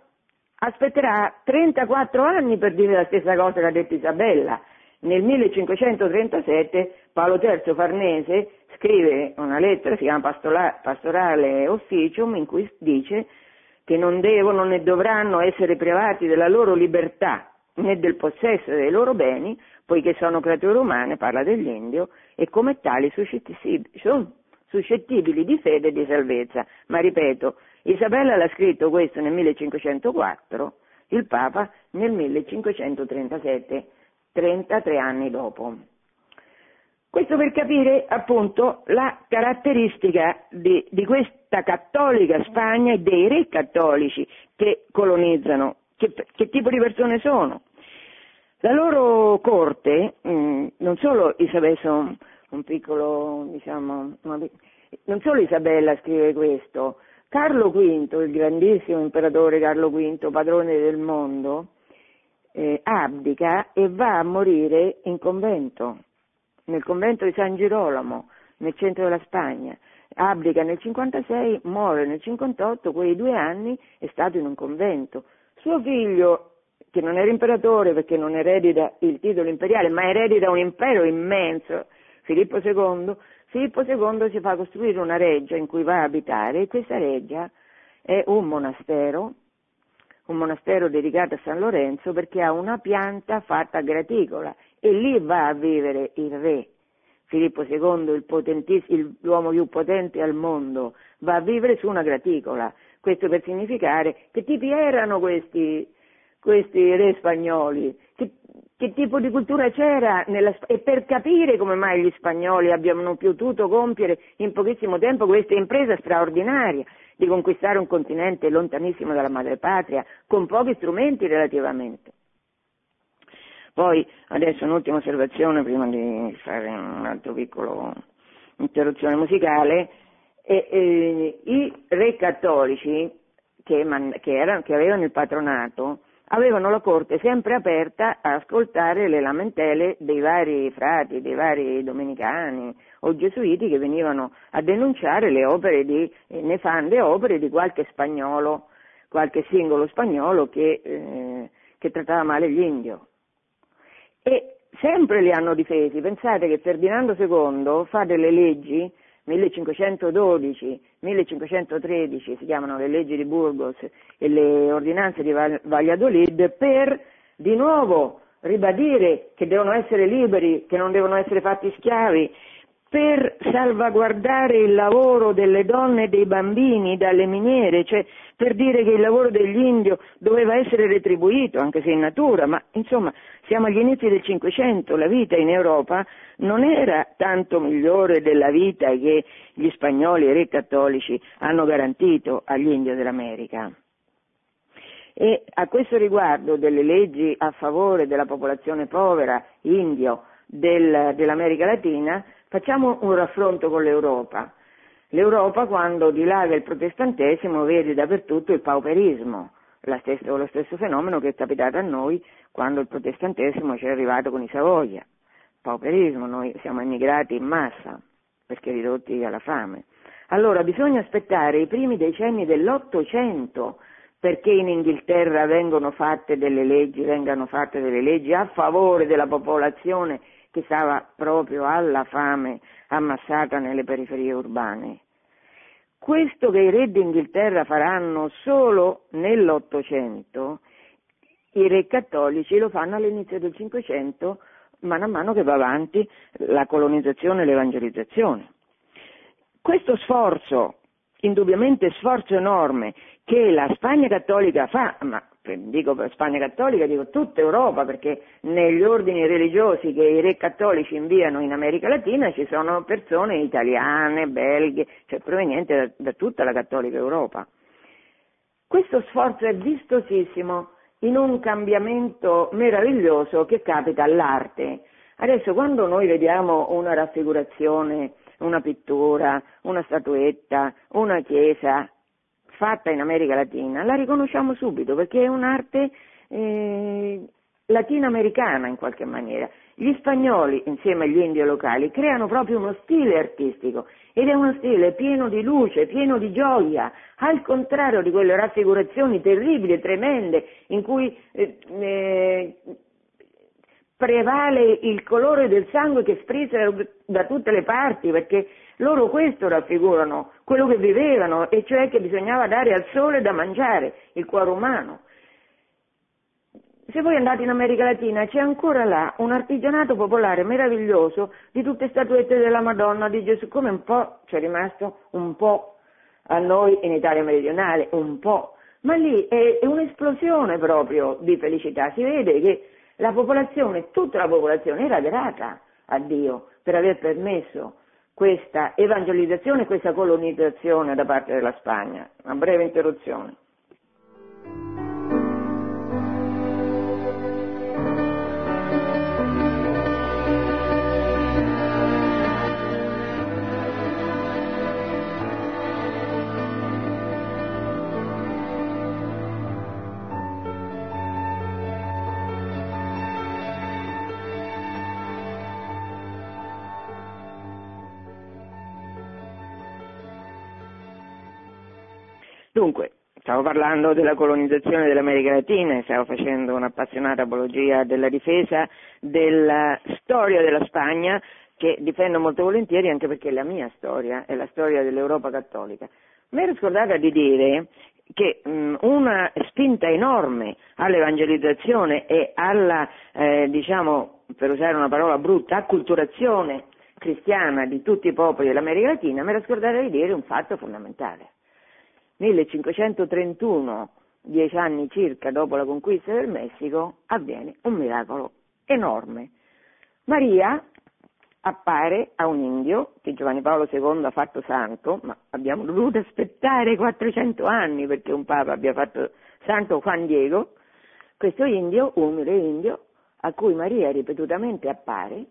aspetterà 34 anni per dire la stessa cosa che ha detto Isabella. Nel 1537 Paolo III Farnese scrive una lettera, si chiama Pastorale Officium, in cui dice che non devono né dovranno essere privati della loro libertà né del possesso dei loro beni, poiché sono creature umane, parla dell'Indio, e come tali suscettibili di fede e di salvezza. Ma ripeto, Isabella l'ha scritto questo nel 1504, il Papa nel 1537, 33 anni dopo. Questo per capire appunto la caratteristica di, di, questa cattolica Spagna e dei re cattolici che colonizzano, che, che tipo di persone sono. La loro corte, mh, mm, non solo Isabella, piccolo, diciamo, non solo Isabella scrive questo, Carlo V, il grandissimo imperatore Carlo V, padrone del mondo, eh, abdica e va a morire in convento, nel convento di San Girolamo, nel centro della Spagna. Abdica nel 56, muore nel 58, quei due anni è stato in un convento. Suo figlio, che non era imperatore perché non eredita il titolo imperiale, ma eredita un impero immenso, Filippo II, Filippo II si fa costruire una reggia in cui va a abitare e questa reggia è un monastero, un monastero dedicato a San Lorenzo perché ha una pianta fatta graticola e lì va a vivere il re. Filippo II, il l'uomo più potente al mondo, va a vivere su una graticola. Questo per significare che tipi erano questi, questi re spagnoli, che, che tipo di cultura c'era nella, e per capire come mai gli spagnoli abbiano potuto compiere in pochissimo tempo questa impresa straordinaria di conquistare un continente lontanissimo dalla madrepatria con pochi strumenti relativamente. Poi adesso un'ultima osservazione prima di fare un altro piccolo interruzione musicale. E, e, I re cattolici che, man, che, erano, che avevano il patronato avevano la corte sempre aperta a ascoltare le lamentele dei vari frati, dei vari domenicani o gesuiti che venivano a denunciare le opere di, eh, nefande opere di qualche spagnolo, qualche singolo spagnolo che, eh, che trattava male gli indio. E sempre li hanno difesi. Pensate che Ferdinando II fa delle leggi 1512, 1513 si chiamano le leggi di Burgos e le ordinanze di Valladolid per di nuovo ribadire che devono essere liberi, che non devono essere fatti schiavi per salvaguardare il lavoro delle donne e dei bambini dalle miniere, cioè per dire che il lavoro degli indio doveva essere retribuito, anche se in natura, ma insomma siamo agli inizi del Cinquecento, la vita in Europa non era tanto migliore della vita che gli spagnoli e i re cattolici hanno garantito agli indio dell'America. E a questo riguardo delle leggi a favore della popolazione povera indio del, dell'America Latina, Facciamo un raffronto con l'Europa. L'Europa quando dilaga il protestantesimo vede dappertutto il pauperismo, stesso, lo stesso fenomeno che è capitato a noi quando il protestantesimo ci è arrivato con i Savoia. Pauperismo, noi siamo emigrati in massa perché ridotti alla fame. Allora bisogna aspettare i primi decenni dell'Ottocento perché in Inghilterra fatte leggi, vengano fatte delle leggi a favore della popolazione che stava proprio alla fame ammassata nelle periferie urbane. Questo che i re d'Inghilterra faranno solo nell'Ottocento, i re cattolici lo fanno all'inizio del Cinquecento, mano a mano che va avanti la colonizzazione e l'evangelizzazione. Questo sforzo, indubbiamente sforzo enorme, che la Spagna cattolica fa, ma dico per Spagna cattolica, dico tutta Europa, perché negli ordini religiosi che i re cattolici inviano in America Latina ci sono persone italiane, belghe, cioè provenienti da, da tutta la cattolica Europa. Questo sforzo è vistosissimo in un cambiamento meraviglioso che capita all'arte. Adesso quando noi vediamo una raffigurazione, una pittura, una statuetta, una chiesa, fatta in America Latina, la riconosciamo subito perché è un'arte eh, latinoamericana in qualche maniera. Gli spagnoli, insieme agli indio locali, creano proprio uno stile artistico ed è uno stile pieno di luce, pieno di gioia, al contrario di quelle raffigurazioni terribili tremende in cui eh, eh, prevale il colore del sangue che sprizza da tutte le parti perché loro questo raffigurano, quello che vivevano, e cioè che bisognava dare al sole da mangiare, il cuore umano. Se voi andate in America Latina c'è ancora là un artigianato popolare meraviglioso di tutte statuette della Madonna, di Gesù, come un po' c'è rimasto un po' a noi in Italia meridionale, un po', ma lì è, è un'esplosione proprio di felicità, si vede che la popolazione, tutta la popolazione era grata a Dio per aver permesso questa evangelizzazione e questa colonizzazione da parte della Spagna. Una breve interruzione. Stavo parlando della colonizzazione dell'America Latina stavo facendo un'appassionata apologia della difesa della storia della Spagna che difendo molto volentieri anche perché è la mia storia, è la storia dell'Europa cattolica. Mi ero scordata di dire che mh, una spinta enorme all'evangelizzazione e alla, eh, diciamo, per usare una parola brutta, acculturazione cristiana di tutti i popoli dell'America Latina, mi ero scordata di dire un fatto fondamentale. 1531, dieci anni circa dopo la conquista del Messico, avviene un miracolo enorme. Maria appare a un indio che Giovanni Paolo II ha fatto santo, ma abbiamo dovuto aspettare 400 anni perché un papa abbia fatto santo Juan Diego, questo indio, umile indio, a cui Maria ripetutamente appare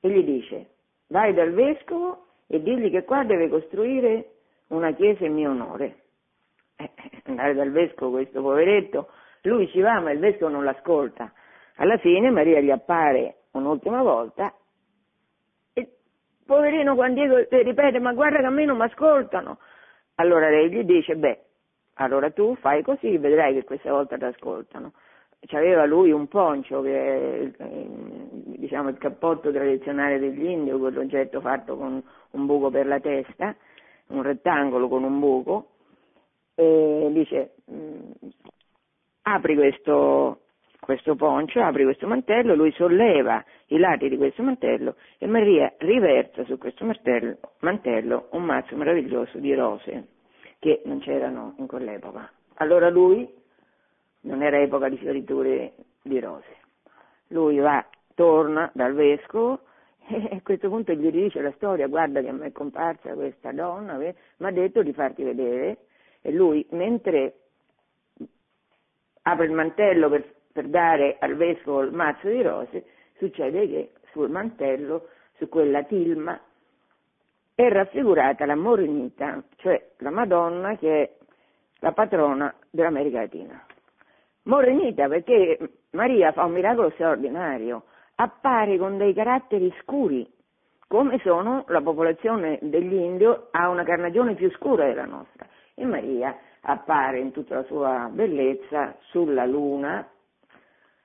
e gli dice vai dal vescovo e digli che qua deve costruire una chiesa in mio onore andare dal vescovo questo poveretto, lui ci va ma il vescovo non l'ascolta. Alla fine Maria gli appare un'ultima volta e poverino Juan Diego ripete ma guarda che a me non mi ascoltano. Allora lei gli dice beh, allora tu fai così, vedrai che questa volta ti ascoltano. C'aveva lui un poncio che è diciamo, il cappotto tradizionale degli indios, quell'oggetto fatto con un buco per la testa, un rettangolo con un buco, e dice mm, apri questo, questo poncio, apri questo mantello, lui solleva i lati di questo mantello e Maria riversa su questo mantello, mantello un mazzo meraviglioso di rose che non c'erano in quell'epoca. Allora lui, non era epoca di fioriture di rose, lui va, torna dal vescovo e a questo punto gli dice la storia, guarda che me è comparsa questa donna, mi ha detto di farti vedere e lui mentre apre il mantello per, per dare al vescovo il mazzo di rose, succede che sul mantello, su quella tilma, è raffigurata la Morenita, cioè la Madonna che è la patrona dell'America Latina. Morenita perché Maria fa un miracolo straordinario, appare con dei caratteri scuri, come sono la popolazione degli indio ha una carnagione più scura della nostra. E Maria appare in tutta la sua bellezza sulla luna,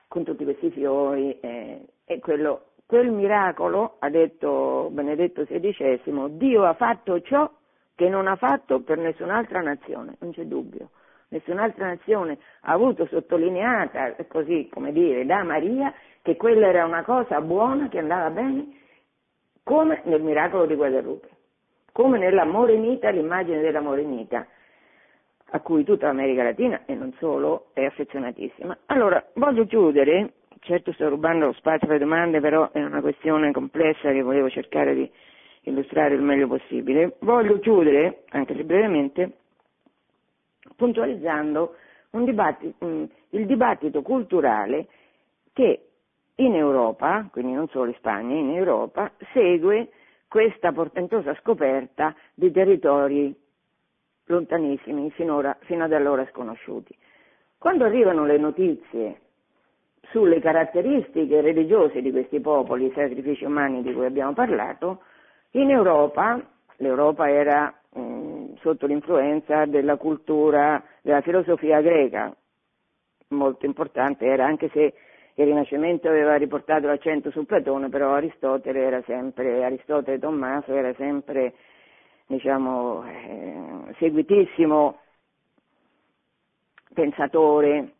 con tutti questi fiori, eh, e quello, quel miracolo, ha detto Benedetto XVI, Dio ha fatto ciò che non ha fatto per nessun'altra nazione, non c'è dubbio. Nessun'altra nazione ha avuto sottolineata, così come dire, da Maria, che quella era una cosa buona, che andava bene, come nel miracolo di Guadalupe, come nella Morenita, l'immagine della Morenita a cui tutta l'America Latina e non solo è affezionatissima. Allora, voglio chiudere, certo sto rubando lo spazio alle domande, però è una questione complessa che volevo cercare di illustrare il meglio possibile. Voglio chiudere, anche se brevemente, puntualizzando dibattito, il dibattito culturale che in Europa, quindi non solo in Spagna, in Europa, segue questa portentosa scoperta di territori lontanissimi, finora, fino ad allora sconosciuti. Quando arrivano le notizie sulle caratteristiche religiose di questi popoli, i sacrifici umani di cui abbiamo parlato, in Europa, l'Europa era mh, sotto l'influenza della cultura, della filosofia greca, molto importante era, anche se il Rinascimento aveva riportato l'accento su Platone, però Aristotele era sempre, Aristotele Tommaso era sempre diciamo, eh, seguitissimo pensatore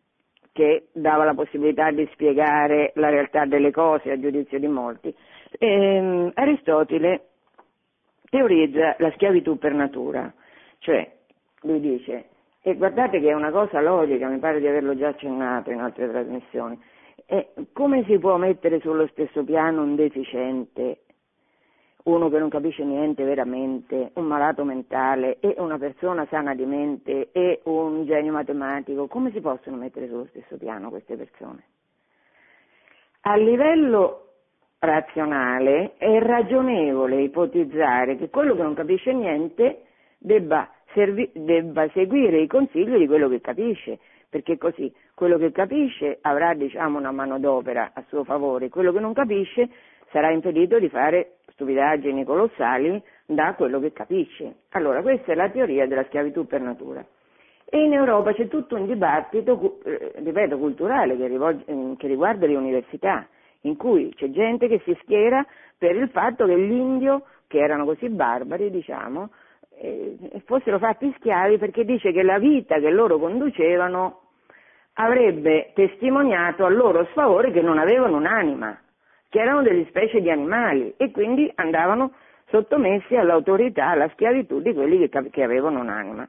che dava la possibilità di spiegare la realtà delle cose a giudizio di molti. Eh, Aristotele teorizza la schiavitù per natura, cioè lui dice, e guardate che è una cosa logica, mi pare di averlo già accennato in altre trasmissioni, come si può mettere sullo stesso piano un deficiente uno che non capisce niente veramente, un malato mentale e una persona sana di mente e un genio matematico, come si possono mettere sullo stesso piano queste persone? A livello razionale è ragionevole ipotizzare che quello che non capisce niente debba, servi- debba seguire i consigli di quello che capisce, perché così quello che capisce avrà diciamo, una manodopera a suo favore, quello che non capisce sarà impedito di fare stupidaggini colossali da quello che capisce. Allora, questa è la teoria della schiavitù per natura. E in Europa c'è tutto un dibattito, eh, ripeto, culturale che, rivolge, eh, che riguarda le università, in cui c'è gente che si schiera per il fatto che gli indio, che erano così barbari, diciamo, eh, fossero fatti schiavi perché dice che la vita che loro conducevano avrebbe testimoniato a loro sfavore che non avevano un'anima che erano delle specie di animali e quindi andavano sottomessi all'autorità, alla schiavitù di quelli che, che avevano un'anima.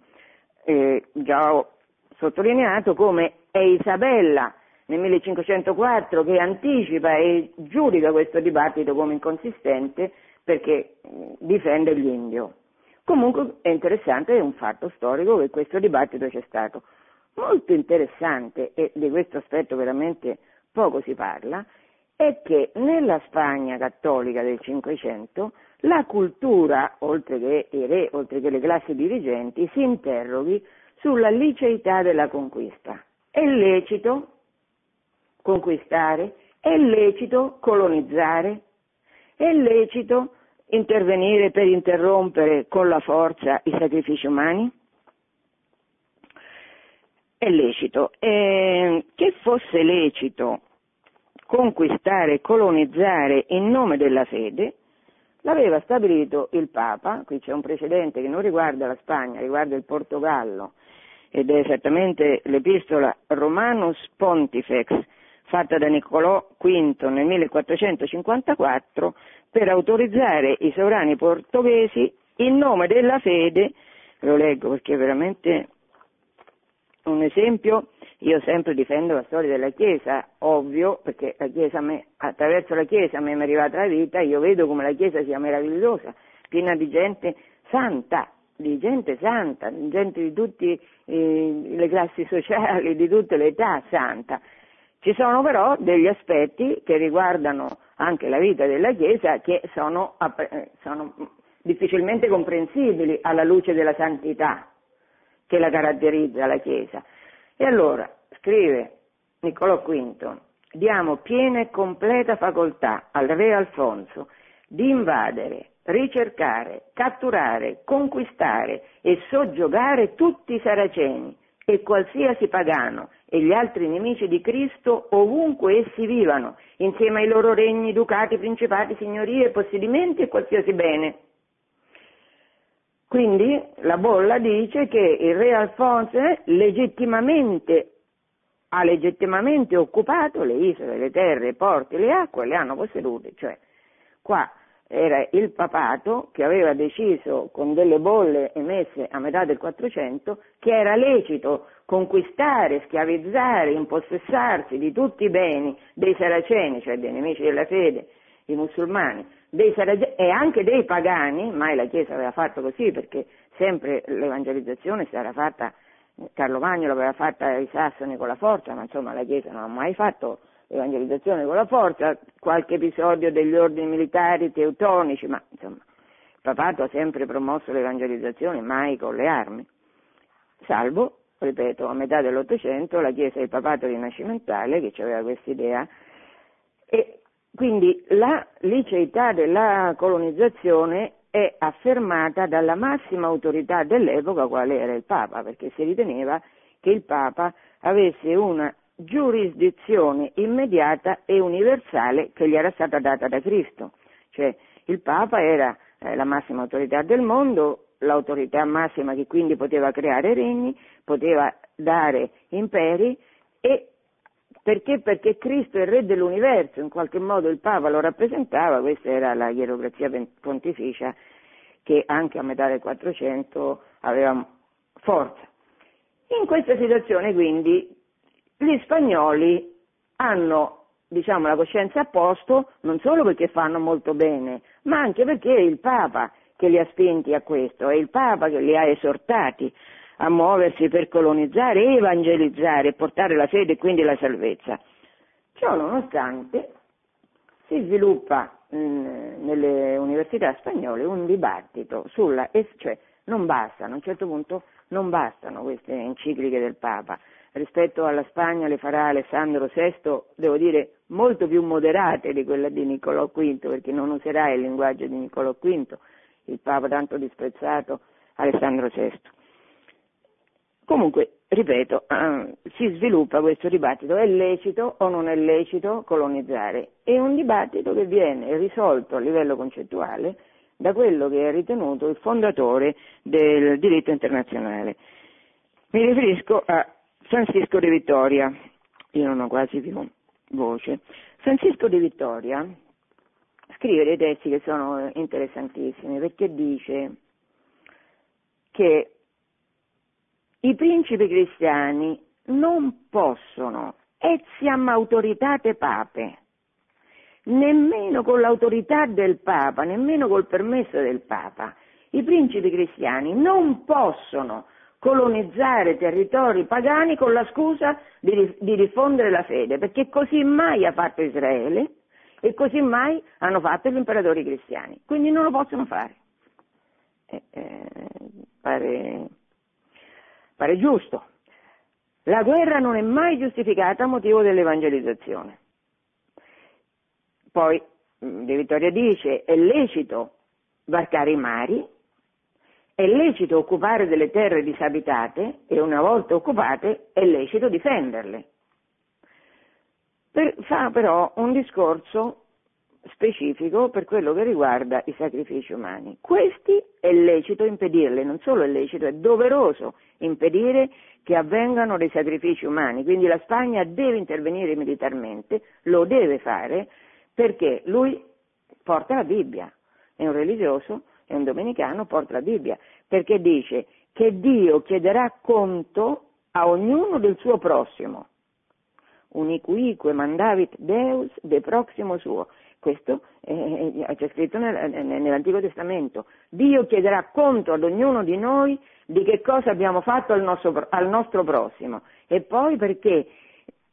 Eh, già ho sottolineato come è Isabella nel 1504 che anticipa e giudica questo dibattito come inconsistente perché difende gli indio. Comunque è interessante, è un fatto storico che questo dibattito c'è stato. Molto interessante, e di questo aspetto veramente poco si parla, è che nella Spagna cattolica del Cinquecento la cultura, oltre che i re, oltre che le classi dirigenti, si interroghi sulla liceità della conquista. È lecito conquistare? È lecito colonizzare? È lecito intervenire per interrompere con la forza i sacrifici umani? È lecito. Eh, che fosse lecito conquistare colonizzare in nome della fede, l'aveva stabilito il Papa, qui c'è un precedente che non riguarda la Spagna, riguarda il Portogallo, ed è esattamente l'epistola Romanus Pontifex fatta da Niccolò V nel 1454 per autorizzare i sovrani portoghesi in nome della fede, lo leggo perché è veramente un esempio, io sempre difendo la storia della Chiesa, ovvio, perché la Chiesa me, attraverso la Chiesa mi è arrivata la vita, io vedo come la Chiesa sia meravigliosa, piena di gente santa, di gente santa, gente di tutte eh, le classi sociali, di tutte le età santa. Ci sono però degli aspetti che riguardano anche la vita della Chiesa che sono, sono difficilmente comprensibili alla luce della santità che la caratterizza la Chiesa. E allora, scrive Niccolò V, diamo piena e completa facoltà al re Alfonso di invadere, ricercare, catturare, conquistare e soggiogare tutti i saraceni e qualsiasi pagano e gli altri nemici di Cristo ovunque essi vivano, insieme ai loro regni, ducati, principati, signorie, possedimenti e qualsiasi bene. Quindi la bolla dice che il re Alfonso legittimamente, ha legittimamente occupato le isole, le terre, i porti, le acque, le hanno possedute, cioè qua era il papato che aveva deciso con delle bolle emesse a metà del 400 che era lecito conquistare, schiavizzare, impossessarsi di tutti i beni dei saraceni, cioè dei nemici della fede, i musulmani, dei saraceni e anche dei pagani, mai la Chiesa aveva fatto così perché sempre l'evangelizzazione si era fatta, Carlo Magno l'aveva fatta ai sassoni con la forza, ma insomma la Chiesa non ha mai fatto evangelizzazione con la forza, qualche episodio degli ordini militari teutonici, ma insomma il papato ha sempre promosso l'evangelizzazione, mai con le armi, salvo, ripeto, a metà dell'Ottocento la Chiesa del papato rinascimentale che aveva questa idea e quindi la liceità della colonizzazione è affermata dalla massima autorità dell'epoca, quale era il Papa, perché si riteneva che il Papa avesse una giurisdizione immediata e universale che gli era stata data da Cristo. Cioè il Papa era eh, la massima autorità del mondo, l'autorità massima che quindi poteva creare regni, poteva dare imperi e perché? Perché Cristo è il re dell'universo, in qualche modo il Papa lo rappresentava, questa era la hierocrazia pontificia che anche a metà del 400 aveva forza. In questa situazione quindi gli spagnoli hanno diciamo, la coscienza a posto non solo perché fanno molto bene, ma anche perché è il Papa che li ha spinti a questo, è il Papa che li ha esortati a muoversi per colonizzare, evangelizzare e portare la fede e quindi la salvezza. Ciò nonostante si sviluppa mh, mm, nelle università spagnole un dibattito sulla, cioè non bastano, a un certo punto non bastano queste encicliche del Papa, rispetto alla Spagna le farà Alessandro VI, devo dire, molto più moderate di quella di Niccolò V, perché non userà il linguaggio di Niccolò V, il Papa tanto disprezzato Alessandro VI. Comunque, ripeto, eh, si sviluppa questo dibattito, è lecito o non è lecito colonizzare? È un dibattito che viene risolto a livello concettuale da quello che è ritenuto il fondatore del diritto internazionale. Mi riferisco a Francisco de Vittoria, io non ho quasi più voce. Francisco de Vittoria scrive dei testi che sono interessantissimi perché dice che i principi cristiani non possono, etiam autoritate pape, nemmeno con l'autorità del Papa, nemmeno col permesso del Papa, i principi cristiani non possono colonizzare territori pagani con la scusa di, di diffondere la fede, perché così mai ha fatto Israele e così mai hanno fatto gli imperatori cristiani, quindi non lo possono fare. Eh, eh, pare, pare giusto. La guerra non è mai giustificata a motivo dell'evangelizzazione. Poi mm, De Vittoria dice è lecito varcare i mari, è lecito occupare delle terre disabitate e una volta occupate è lecito difenderle. Per, fa però un discorso specifico per quello che riguarda i sacrifici umani. Questi è lecito impedirli, non solo è lecito, è doveroso impedire che avvengano dei sacrifici umani, quindi la Spagna deve intervenire militarmente, lo deve fare perché lui porta la Bibbia, è un religioso, è un domenicano, porta la Bibbia, perché dice che Dio chiederà conto a ognuno del suo prossimo unicuique mandavit Deus de proximo suo. Questo eh, c'è scritto nel, nell'Antico Testamento. Dio chiederà conto ad ognuno di noi di che cosa abbiamo fatto al nostro, al nostro prossimo. E poi perché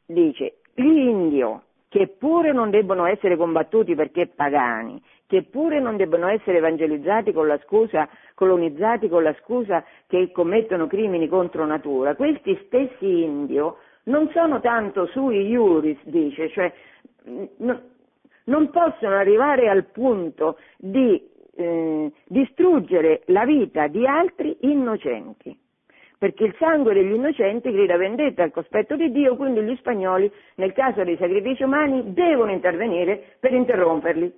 dice, gli indio, che pure non debbono essere combattuti perché pagani, che pure non debbono essere evangelizzati con la scusa, colonizzati con la scusa che commettono crimini contro natura, questi stessi indio non sono tanto sui iuris, dice, cioè non possono arrivare al punto di eh, distruggere la vita di altri innocenti. Perché il sangue degli innocenti grida vendetta al cospetto di Dio, quindi gli spagnoli, nel caso dei sacrifici umani, devono intervenire per interromperli.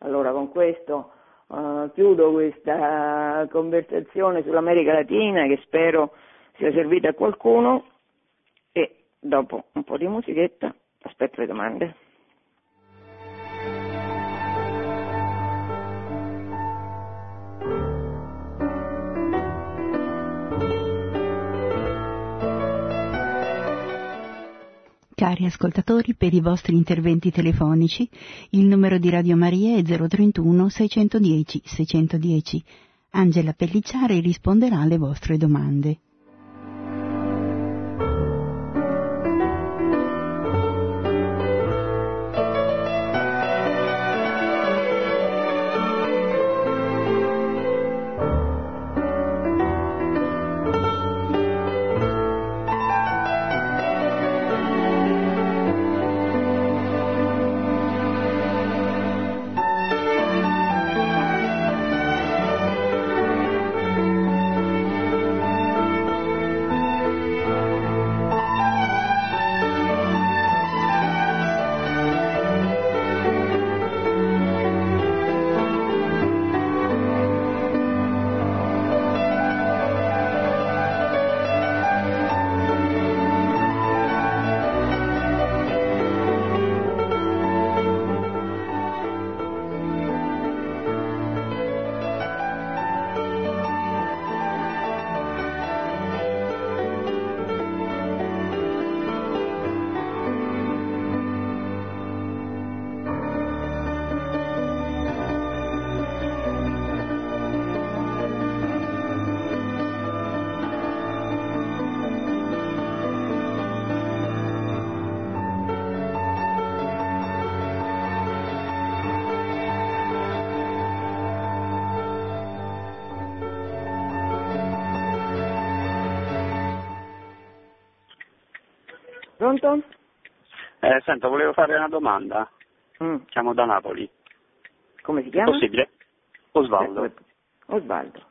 Allora con questo uh, chiudo questa conversazione sull'America Latina che spero sia servita a qualcuno e dopo un po' di musichetta aspetto le domande. Cari ascoltatori, per i vostri interventi telefonici il numero di Radio Maria è 031 610 610. Angela Pellicciari risponderà alle vostre domande. Fare una domanda. Mm. Siamo da Napoli. Come si chiama? Possibile? Osvaldo. Eh, Osvaldo.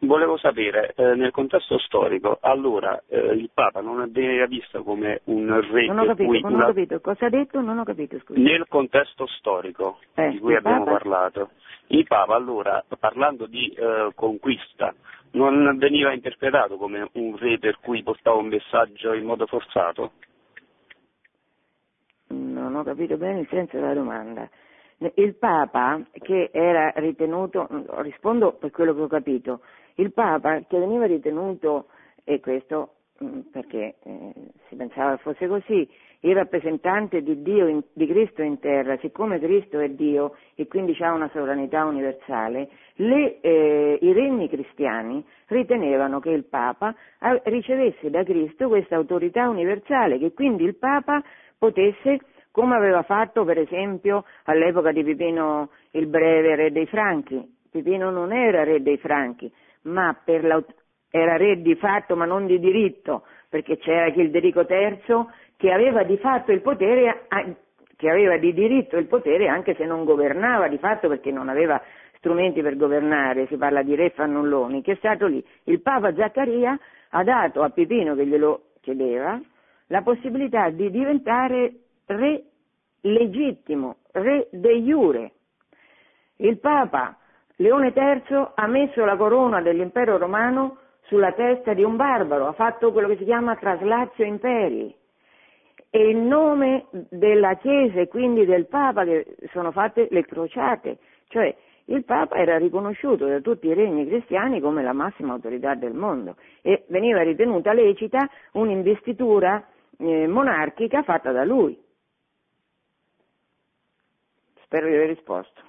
Volevo sapere, eh, nel contesto storico, allora eh, il Papa non veniva visto come un re Non ho capito, cui non ho capito. Cosa ha detto? Non ho capito, scusi. Nel contesto storico Eh, di cui abbiamo Papa? parlato, il Papa allora, parlando di eh, conquista, non veniva interpretato come un re per cui portava un messaggio in modo forzato? Non ho capito bene il senso della domanda. Il Papa che era ritenuto, rispondo per quello che ho capito, il Papa che veniva ritenuto, e questo mm, perché eh, si pensava fosse così, il rappresentante di in- di Cristo in terra, siccome Cristo è Dio e quindi ha una sovranità universale, le, eh, i regni cristiani ritenevano che il Papa ah, ricevesse da Cristo questa autorità universale, che quindi il Papa potesse, come aveva fatto per esempio all'epoca di Pipino il Breve, re dei Franchi, Pipino non era re dei Franchi, ma l'aut- era re di fatto ma non di diritto, perché c'era Childerico III che aveva di fatto il potere, che aveva di diritto il potere anche se non governava di fatto perché non aveva strumenti per governare, si parla di re fannulloni, che è stato lì. Il Papa Zaccaria ha dato a Pipino che glielo chiedeva la possibilità di diventare re legittimo, re de iure. Il Papa Leone III ha messo la corona dell'impero romano sulla testa di un barbaro, ha fatto quello che si chiama traslatio imperi. E in nome della Chiesa e quindi del Papa che sono fatte le crociate, cioè il Papa era riconosciuto da tutti i regni cristiani come la massima autorità del mondo e veniva ritenuta lecita un'investitura eh, monarchica fatta da lui. Spero di aver risposto.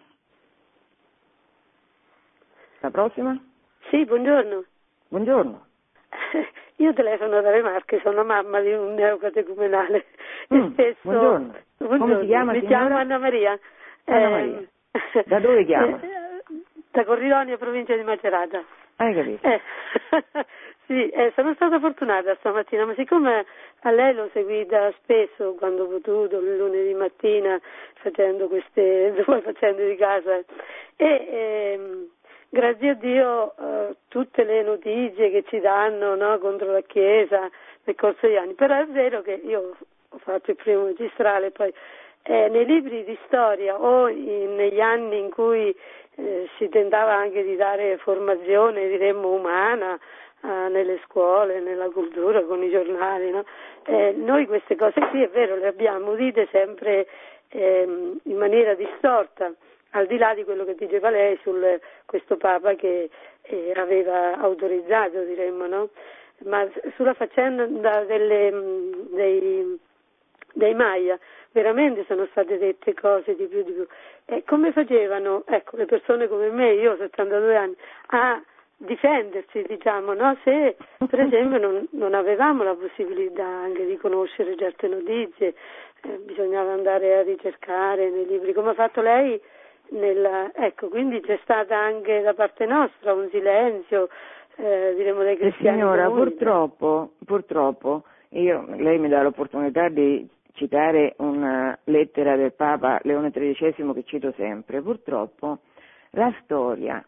La prossima? Sì, buongiorno. Buongiorno. Io telefono dalle Marche, sono mamma di un neocatecumenale. Mm, spesso... buongiorno. buongiorno. Come si chiama, Mi signora? chiamo Anna Maria. Anna Eh, Maria. Da dove chiama? Da Corridonia, provincia di Macerata. Hai capito? Eh, sì, eh, sono stata fortunata stamattina, ma siccome a lei l'ho seguita spesso quando ho potuto, il lunedì mattina, facendo queste due faccende di casa, e ehm, grazie a Dio eh, tutte le notizie che ci danno no, contro la Chiesa nel corso degli anni, però è vero che io ho fatto il primo magistrale, poi eh, nei libri di storia o in- negli anni in cui eh, si tentava anche di dare formazione, diremmo, umana eh, nelle scuole, nella cultura, con i giornali, no? Eh, noi queste cose qui, è vero, le abbiamo udite sempre ehm, in maniera distorta, al di là di quello che diceva lei su questo Papa che eh, aveva autorizzato, diremmo, no? Ma sulla faccenda delle, dei, dei Maya veramente sono state dette cose di più di più. E come facevano, ecco, le persone come me, io ho 72 anni, a difendersi, diciamo, no? se per esempio non, non avevamo la possibilità anche di conoscere certe notizie, eh, bisognava andare a ricercare nei libri, come ha fatto lei, nella, ecco, quindi c'è stata anche da parte nostra un silenzio, eh, diremo dei Eh, cristiani. Signora, comuni. purtroppo, purtroppo, io, lei mi dà l'opportunità di citare una lettera del Papa Leone XIII che cito sempre, purtroppo la storia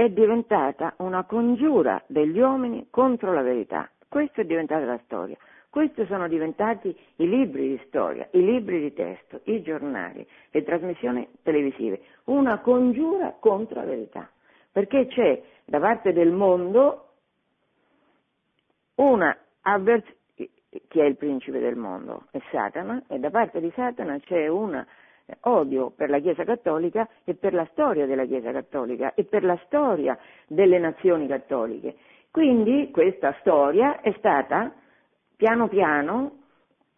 è diventata una congiura degli uomini contro la verità. Questa è diventata la storia. Questi sono diventati i libri di storia, i libri di testo, i giornali, le trasmissioni televisive, una congiura contro la verità, perché c'è da parte del mondo una avversione, chi è il principe del mondo? È Satana, e da parte di Satana c'è un eh, odio per la Chiesa Cattolica e per la storia della Chiesa Cattolica e per la storia delle nazioni cattoliche. Quindi questa storia è stata piano piano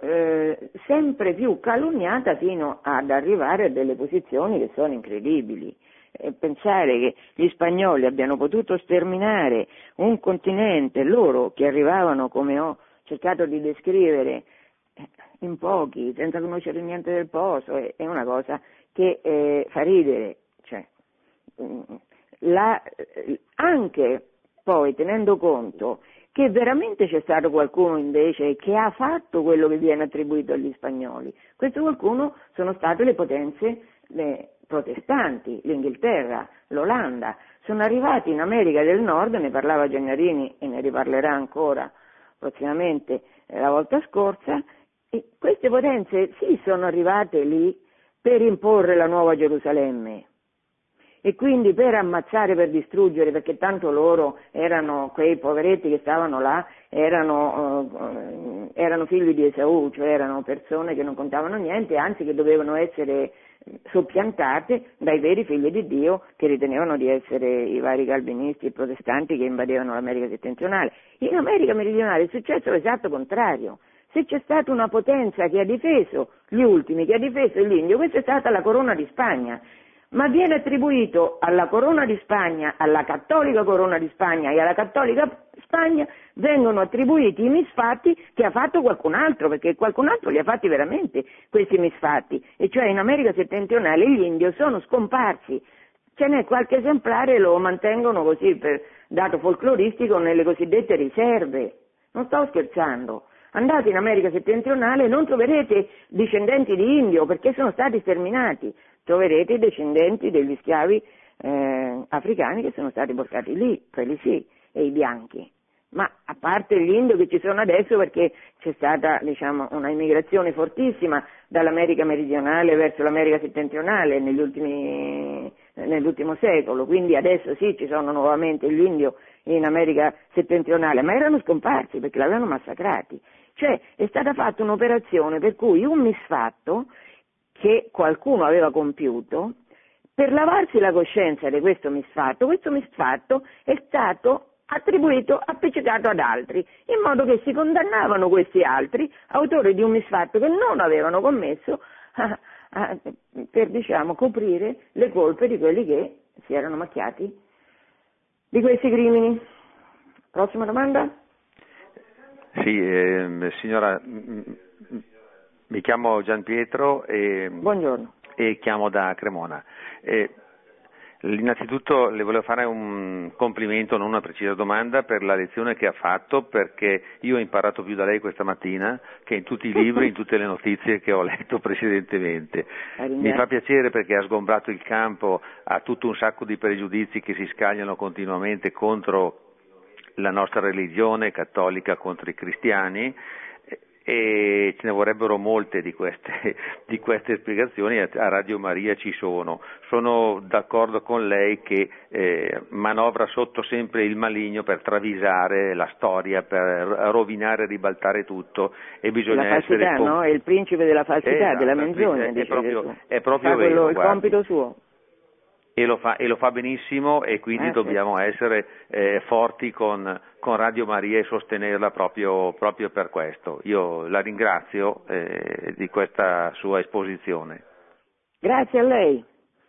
eh, sempre più calunniata fino ad arrivare a delle posizioni che sono incredibili. E pensare che gli spagnoli abbiano potuto sterminare un continente, loro che arrivavano, come ho cercato di descrivere, eh, in pochi, senza conoscere niente del posto, è, una cosa che eh, fa ridere. Cioè, mm, la- eh, anche poi tenendo conto che veramente c'è stato qualcuno invece che ha fatto quello che viene attribuito agli spagnoli. Questo qualcuno sono state le potenze eh, protestanti, l'Inghilterra, l'Olanda. Sono arrivati in America del Nord, ne parlava Gennarini e ne riparlerà ancora prossimamente eh, la volta scorsa, queste potenze sì sono arrivate lì per imporre la nuova Gerusalemme, e quindi per ammazzare, per distruggere, perché tanto loro erano quei poveretti che stavano là, erano, eh, erano figli di Esaù, cioè erano persone che non contavano niente, anzi che dovevano essere soppiantate dai veri figli di Dio che ritenevano di essere i vari calvinisti e protestanti che invadevano l'America settentrionale. In America meridionale è successo l'esatto contrario. Se c'è stata una potenza che ha difeso gli ultimi, che ha difeso l'Indio, questa è stata la corona di Spagna. Ma viene attribuito alla Corona di Spagna, alla cattolica Corona di Spagna e alla cattolica Spagna vengono attribuiti i misfatti che ha fatto qualcun altro, perché qualcun altro li ha fatti veramente questi misfatti, e cioè in America settentrionale gli indios sono scomparsi, ce n'è qualche esemplare lo mantengono così per dato folcloristico nelle cosiddette riserve, non sto scherzando. Andate in America settentrionale e non troverete discendenti di indio perché sono stati sterminati, troverete i discendenti degli schiavi eh, africani che sono stati portati lì, quelli sì, e i bianchi. ma a parte gli indio che ci sono adesso perché c'è stata diciamo, una immigrazione fortissima dall'America meridionale verso l'America settentrionale ultimi, nell'ultimo secolo, quindi adesso sì ci sono nuovamente gli indio in America settentrionale, ma erano scomparsi perché l'avevano massacrati. Cioè è stata fatta un'operazione per cui un misfatto che qualcuno aveva compiuto, per lavarsi la coscienza di questo misfatto, questo misfatto è stato attribuito, appiccicato ad altri, in modo che si condannavano questi altri, autori di un misfatto che non avevano commesso, a, a, per diciamo, coprire le colpe di quelli che si erano macchiati di questi crimini. Prossima domanda? Sì, eh, signora, mi chiamo Gian Pietro e, e chiamo da Cremona. Eh, Innanzitutto le volevo fare un complimento, non una precisa domanda, per la lezione che ha fatto, perché io ho imparato più da lei questa mattina che in tutti i libri, in tutte le notizie che ho letto precedentemente. Mi fa piacere perché ha sgombrato il campo a tutto un sacco di pregiudizi che si scagliano continuamente contro la nostra religione cattolica, contro i cristiani e ce ne vorrebbero molte di queste, di queste spiegazioni, a Radio Maria ci sono. Sono d'accordo con lei che eh, manovra sotto sempre il maligno per travisare la storia, per rovinare e ribaltare tutto e bisogna la falsità, essere... no? È il principe della falsità, eh, della menzogna. È, è proprio, è proprio quello, vero, il compito suo e lo fa, e lo fa benissimo e quindi eh, dobbiamo sì. essere eh, forti con, con, Radio Maria e sostenerla proprio, proprio, per questo. Io la ringrazio eh, di questa sua esposizione. Grazie a lei.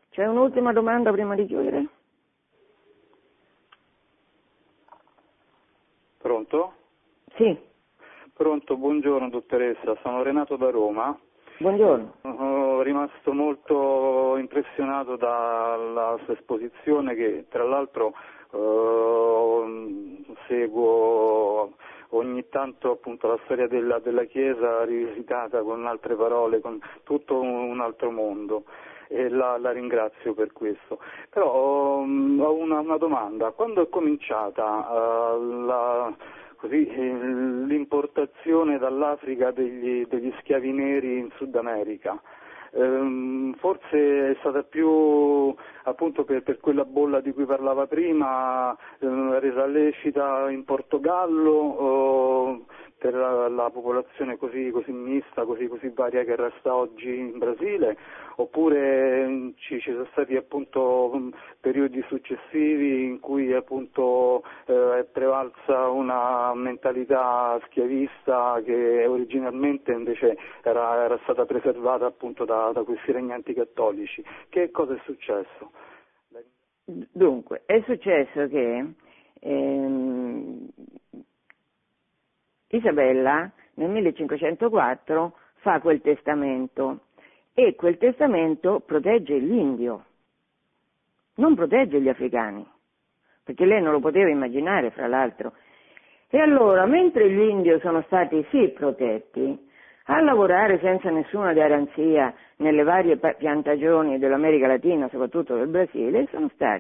C'è un'ultima domanda prima di chiudere? Pronto? Sì. Pronto, buongiorno dottoressa, sono Renato da Roma. Buongiorno. Sono rimasto molto impressionato dalla sua esposizione che tra l'altro eh, seguo ogni tanto appunto la storia della, della, Chiesa rivisitata con altre parole, con tutto un altro mondo e la, la ringrazio per questo. Però um, ho una, una, domanda, quando è cominciata uh, la così, eh, l'importazione dall'Africa degli, degli, schiavi neri in Sud America. Ehm, forse è stata più appunto per, per, quella bolla di cui parlava prima, eh, resa lecita in Portogallo, per la, la popolazione così, così mista, così, così, varia che resta oggi in Brasile, oppure mm, ci, ci sono stati appunto periodi successivi in cui appunto eh, è prevalsa una mentalità schiavista che originalmente invece era, era stata preservata appunto da, da questi regnanti cattolici. Che cosa è successo? Dunque, è successo che ehm, Isabella nel 1504 fa quel testamento e quel testamento protegge l'indio, non protegge gli africani, perché lei non lo poteva immaginare fra l'altro. E allora, mentre gli indios sono stati sì protetti, a lavorare senza nessuna garanzia nelle varie piantagioni dell'America Latina, soprattutto del Brasile,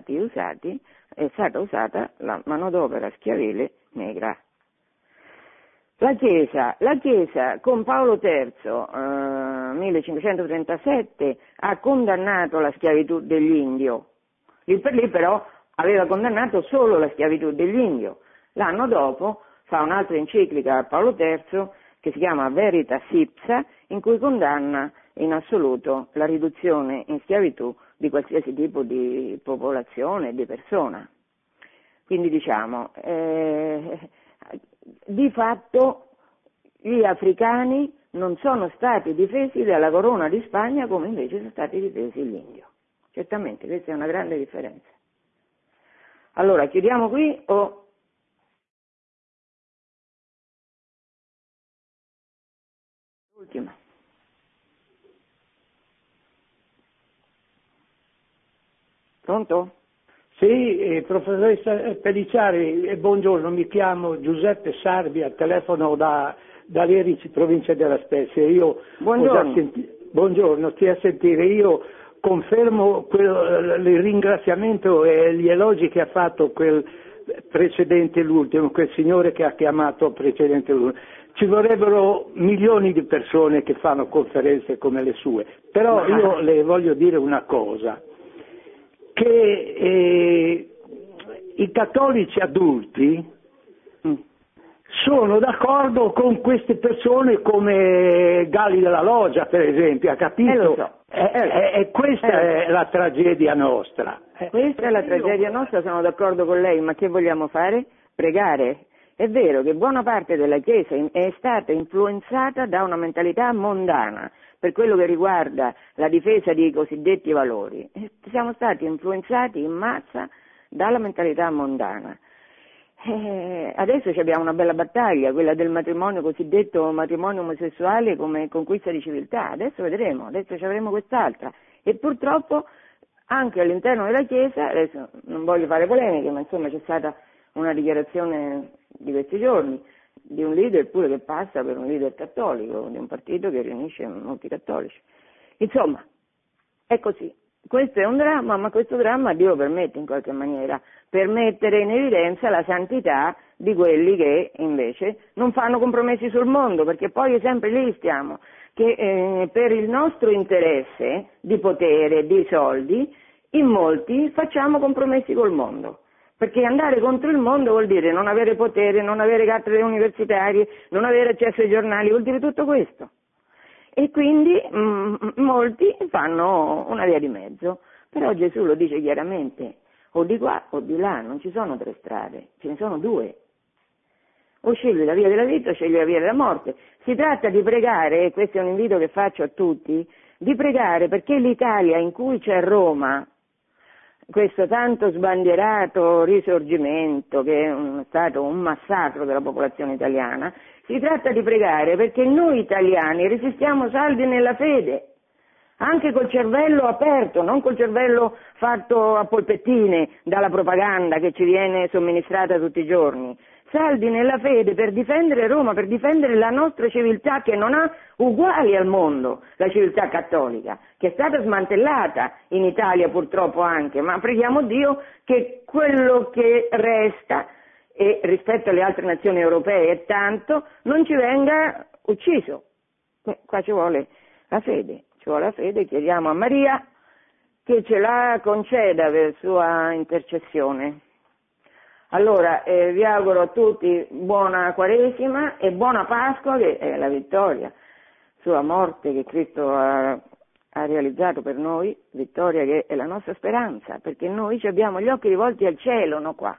usati, è stata usata la manodopera schiavile negra. La Chiesa, la Chiesa con Paolo III, eh, 1537, ha condannato la schiavitù degli indio. Lì per lì però aveva condannato solo la schiavitù degli indio. L'anno dopo fa un'altra enciclica a Paolo III che si chiama Veritas Ipsa, in cui condanna in assoluto la riduzione in schiavitù di qualsiasi tipo di popolazione, di persona. Quindi diciamo, eh, di fatto gli africani non sono stati difesi dalla corona di Spagna come invece sono stati difesi gli indio. Certamente questa è una grande differenza. Allora, chiudiamo qui o... Ultima. Pronto? Sì, eh, professoressa Pellicciari, eh, buongiorno, mi chiamo Giuseppe Sarbi, al telefono da, da Lerici, provincia della Spezia. Io buongiorno. Senti- buongiorno, ti a sentire, io confermo quel, il ringraziamento e gli elogi che ha fatto quel precedente l'ultimo, quel signore che ha chiamato precedente l'ultimo. Ci vorrebbero milioni di persone che fanno conferenze come le sue, però io le voglio dire una cosa, che eh, i cattolici adulti mm, sono d'accordo con queste persone come Gali della Loggia, per esempio, ha capito? Eh, so. E eh, eh, questa eh. è la tragedia nostra. Questa è la tragedia nostra, sono d'accordo con lei, ma che vogliamo fare? Pregare. È vero che buona parte della Chiesa è stata influenzata da una mentalità mondana per quello che riguarda la difesa dei cosiddetti valori. Siamo stati influenzati in massa dalla mentalità mondana. Eh, adesso abbiamo una bella battaglia, quella del matrimonio cosiddetto matrimonio omosessuale come conquista di civiltà. Adesso vedremo, adesso ci avremo quest'altra. E purtroppo anche all'interno della Chiesa, adesso non voglio fare polemiche, ma insomma c'è stata una dichiarazione di questi giorni di un leader pure che passa per un leader cattolico, di un partito che riunisce molti cattolici. Insomma, è così. Questo è un dramma, ma questo dramma Dio permette in qualche maniera, per mettere in evidenza la santità di quelli che invece non fanno compromessi sul mondo, perché poi sempre lì stiamo, che eh, per il nostro interesse di potere, di soldi, in molti facciamo compromessi col mondo. Perché andare contro il mondo vuol dire non avere potere, non avere cattedre universitarie, non avere accesso ai giornali, vuol dire tutto questo. E quindi mh, mm, molti fanno una via di mezzo. Però Gesù lo dice chiaramente, o di qua o di là, non ci sono tre strade, ce ne sono due. O scegli la via della vita o scegli la via della morte. Si tratta di pregare, e questo è un invito che faccio a tutti, di pregare perché l'Italia in cui c'è Roma, questo tanto sbandierato risorgimento che è stato un massacro della popolazione italiana, si tratta di pregare perché noi italiani resistiamo saldi nella fede, anche col cervello aperto, non col cervello fatto a polpettine dalla propaganda che ci viene somministrata tutti i giorni saldi nella fede per difendere Roma, per difendere la nostra civiltà che non ha uguali al mondo, la civiltà cattolica, che è stata smantellata in Italia purtroppo anche, ma preghiamo Dio che quello che resta e rispetto alle altre nazioni europee è tanto, non ci venga ucciso. Qua ci vuole la fede, ci vuole la fede, chiediamo a Maria che ce la conceda per sua intercessione. Allora eh, vi auguro a tutti buona Quaresima e buona Pasqua che è la vittoria, sua morte che Cristo ha, ha realizzato per noi, vittoria che è la nostra speranza, perché noi abbiamo gli occhi rivolti al cielo, non qua,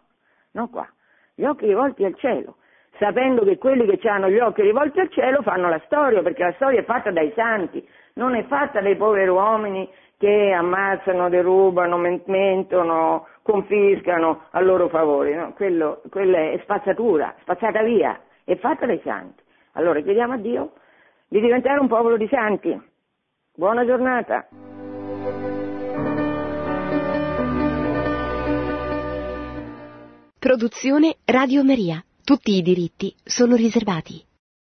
non qua, gli occhi rivolti al cielo, sapendo che quelli che hanno gli occhi rivolti al cielo fanno la storia, perché la storia è fatta dai santi, non è fatta dai poveri uomini che ammazzano, derubano, mentono, confiscano a loro favore, no? Quello, quella è spazzatura, spazzata via, è fatta dai santi. Allora chiediamo a Dio di diventare un popolo di santi. Buona giornata. Produzione Radio Maria. Tutti i diritti sono riservati.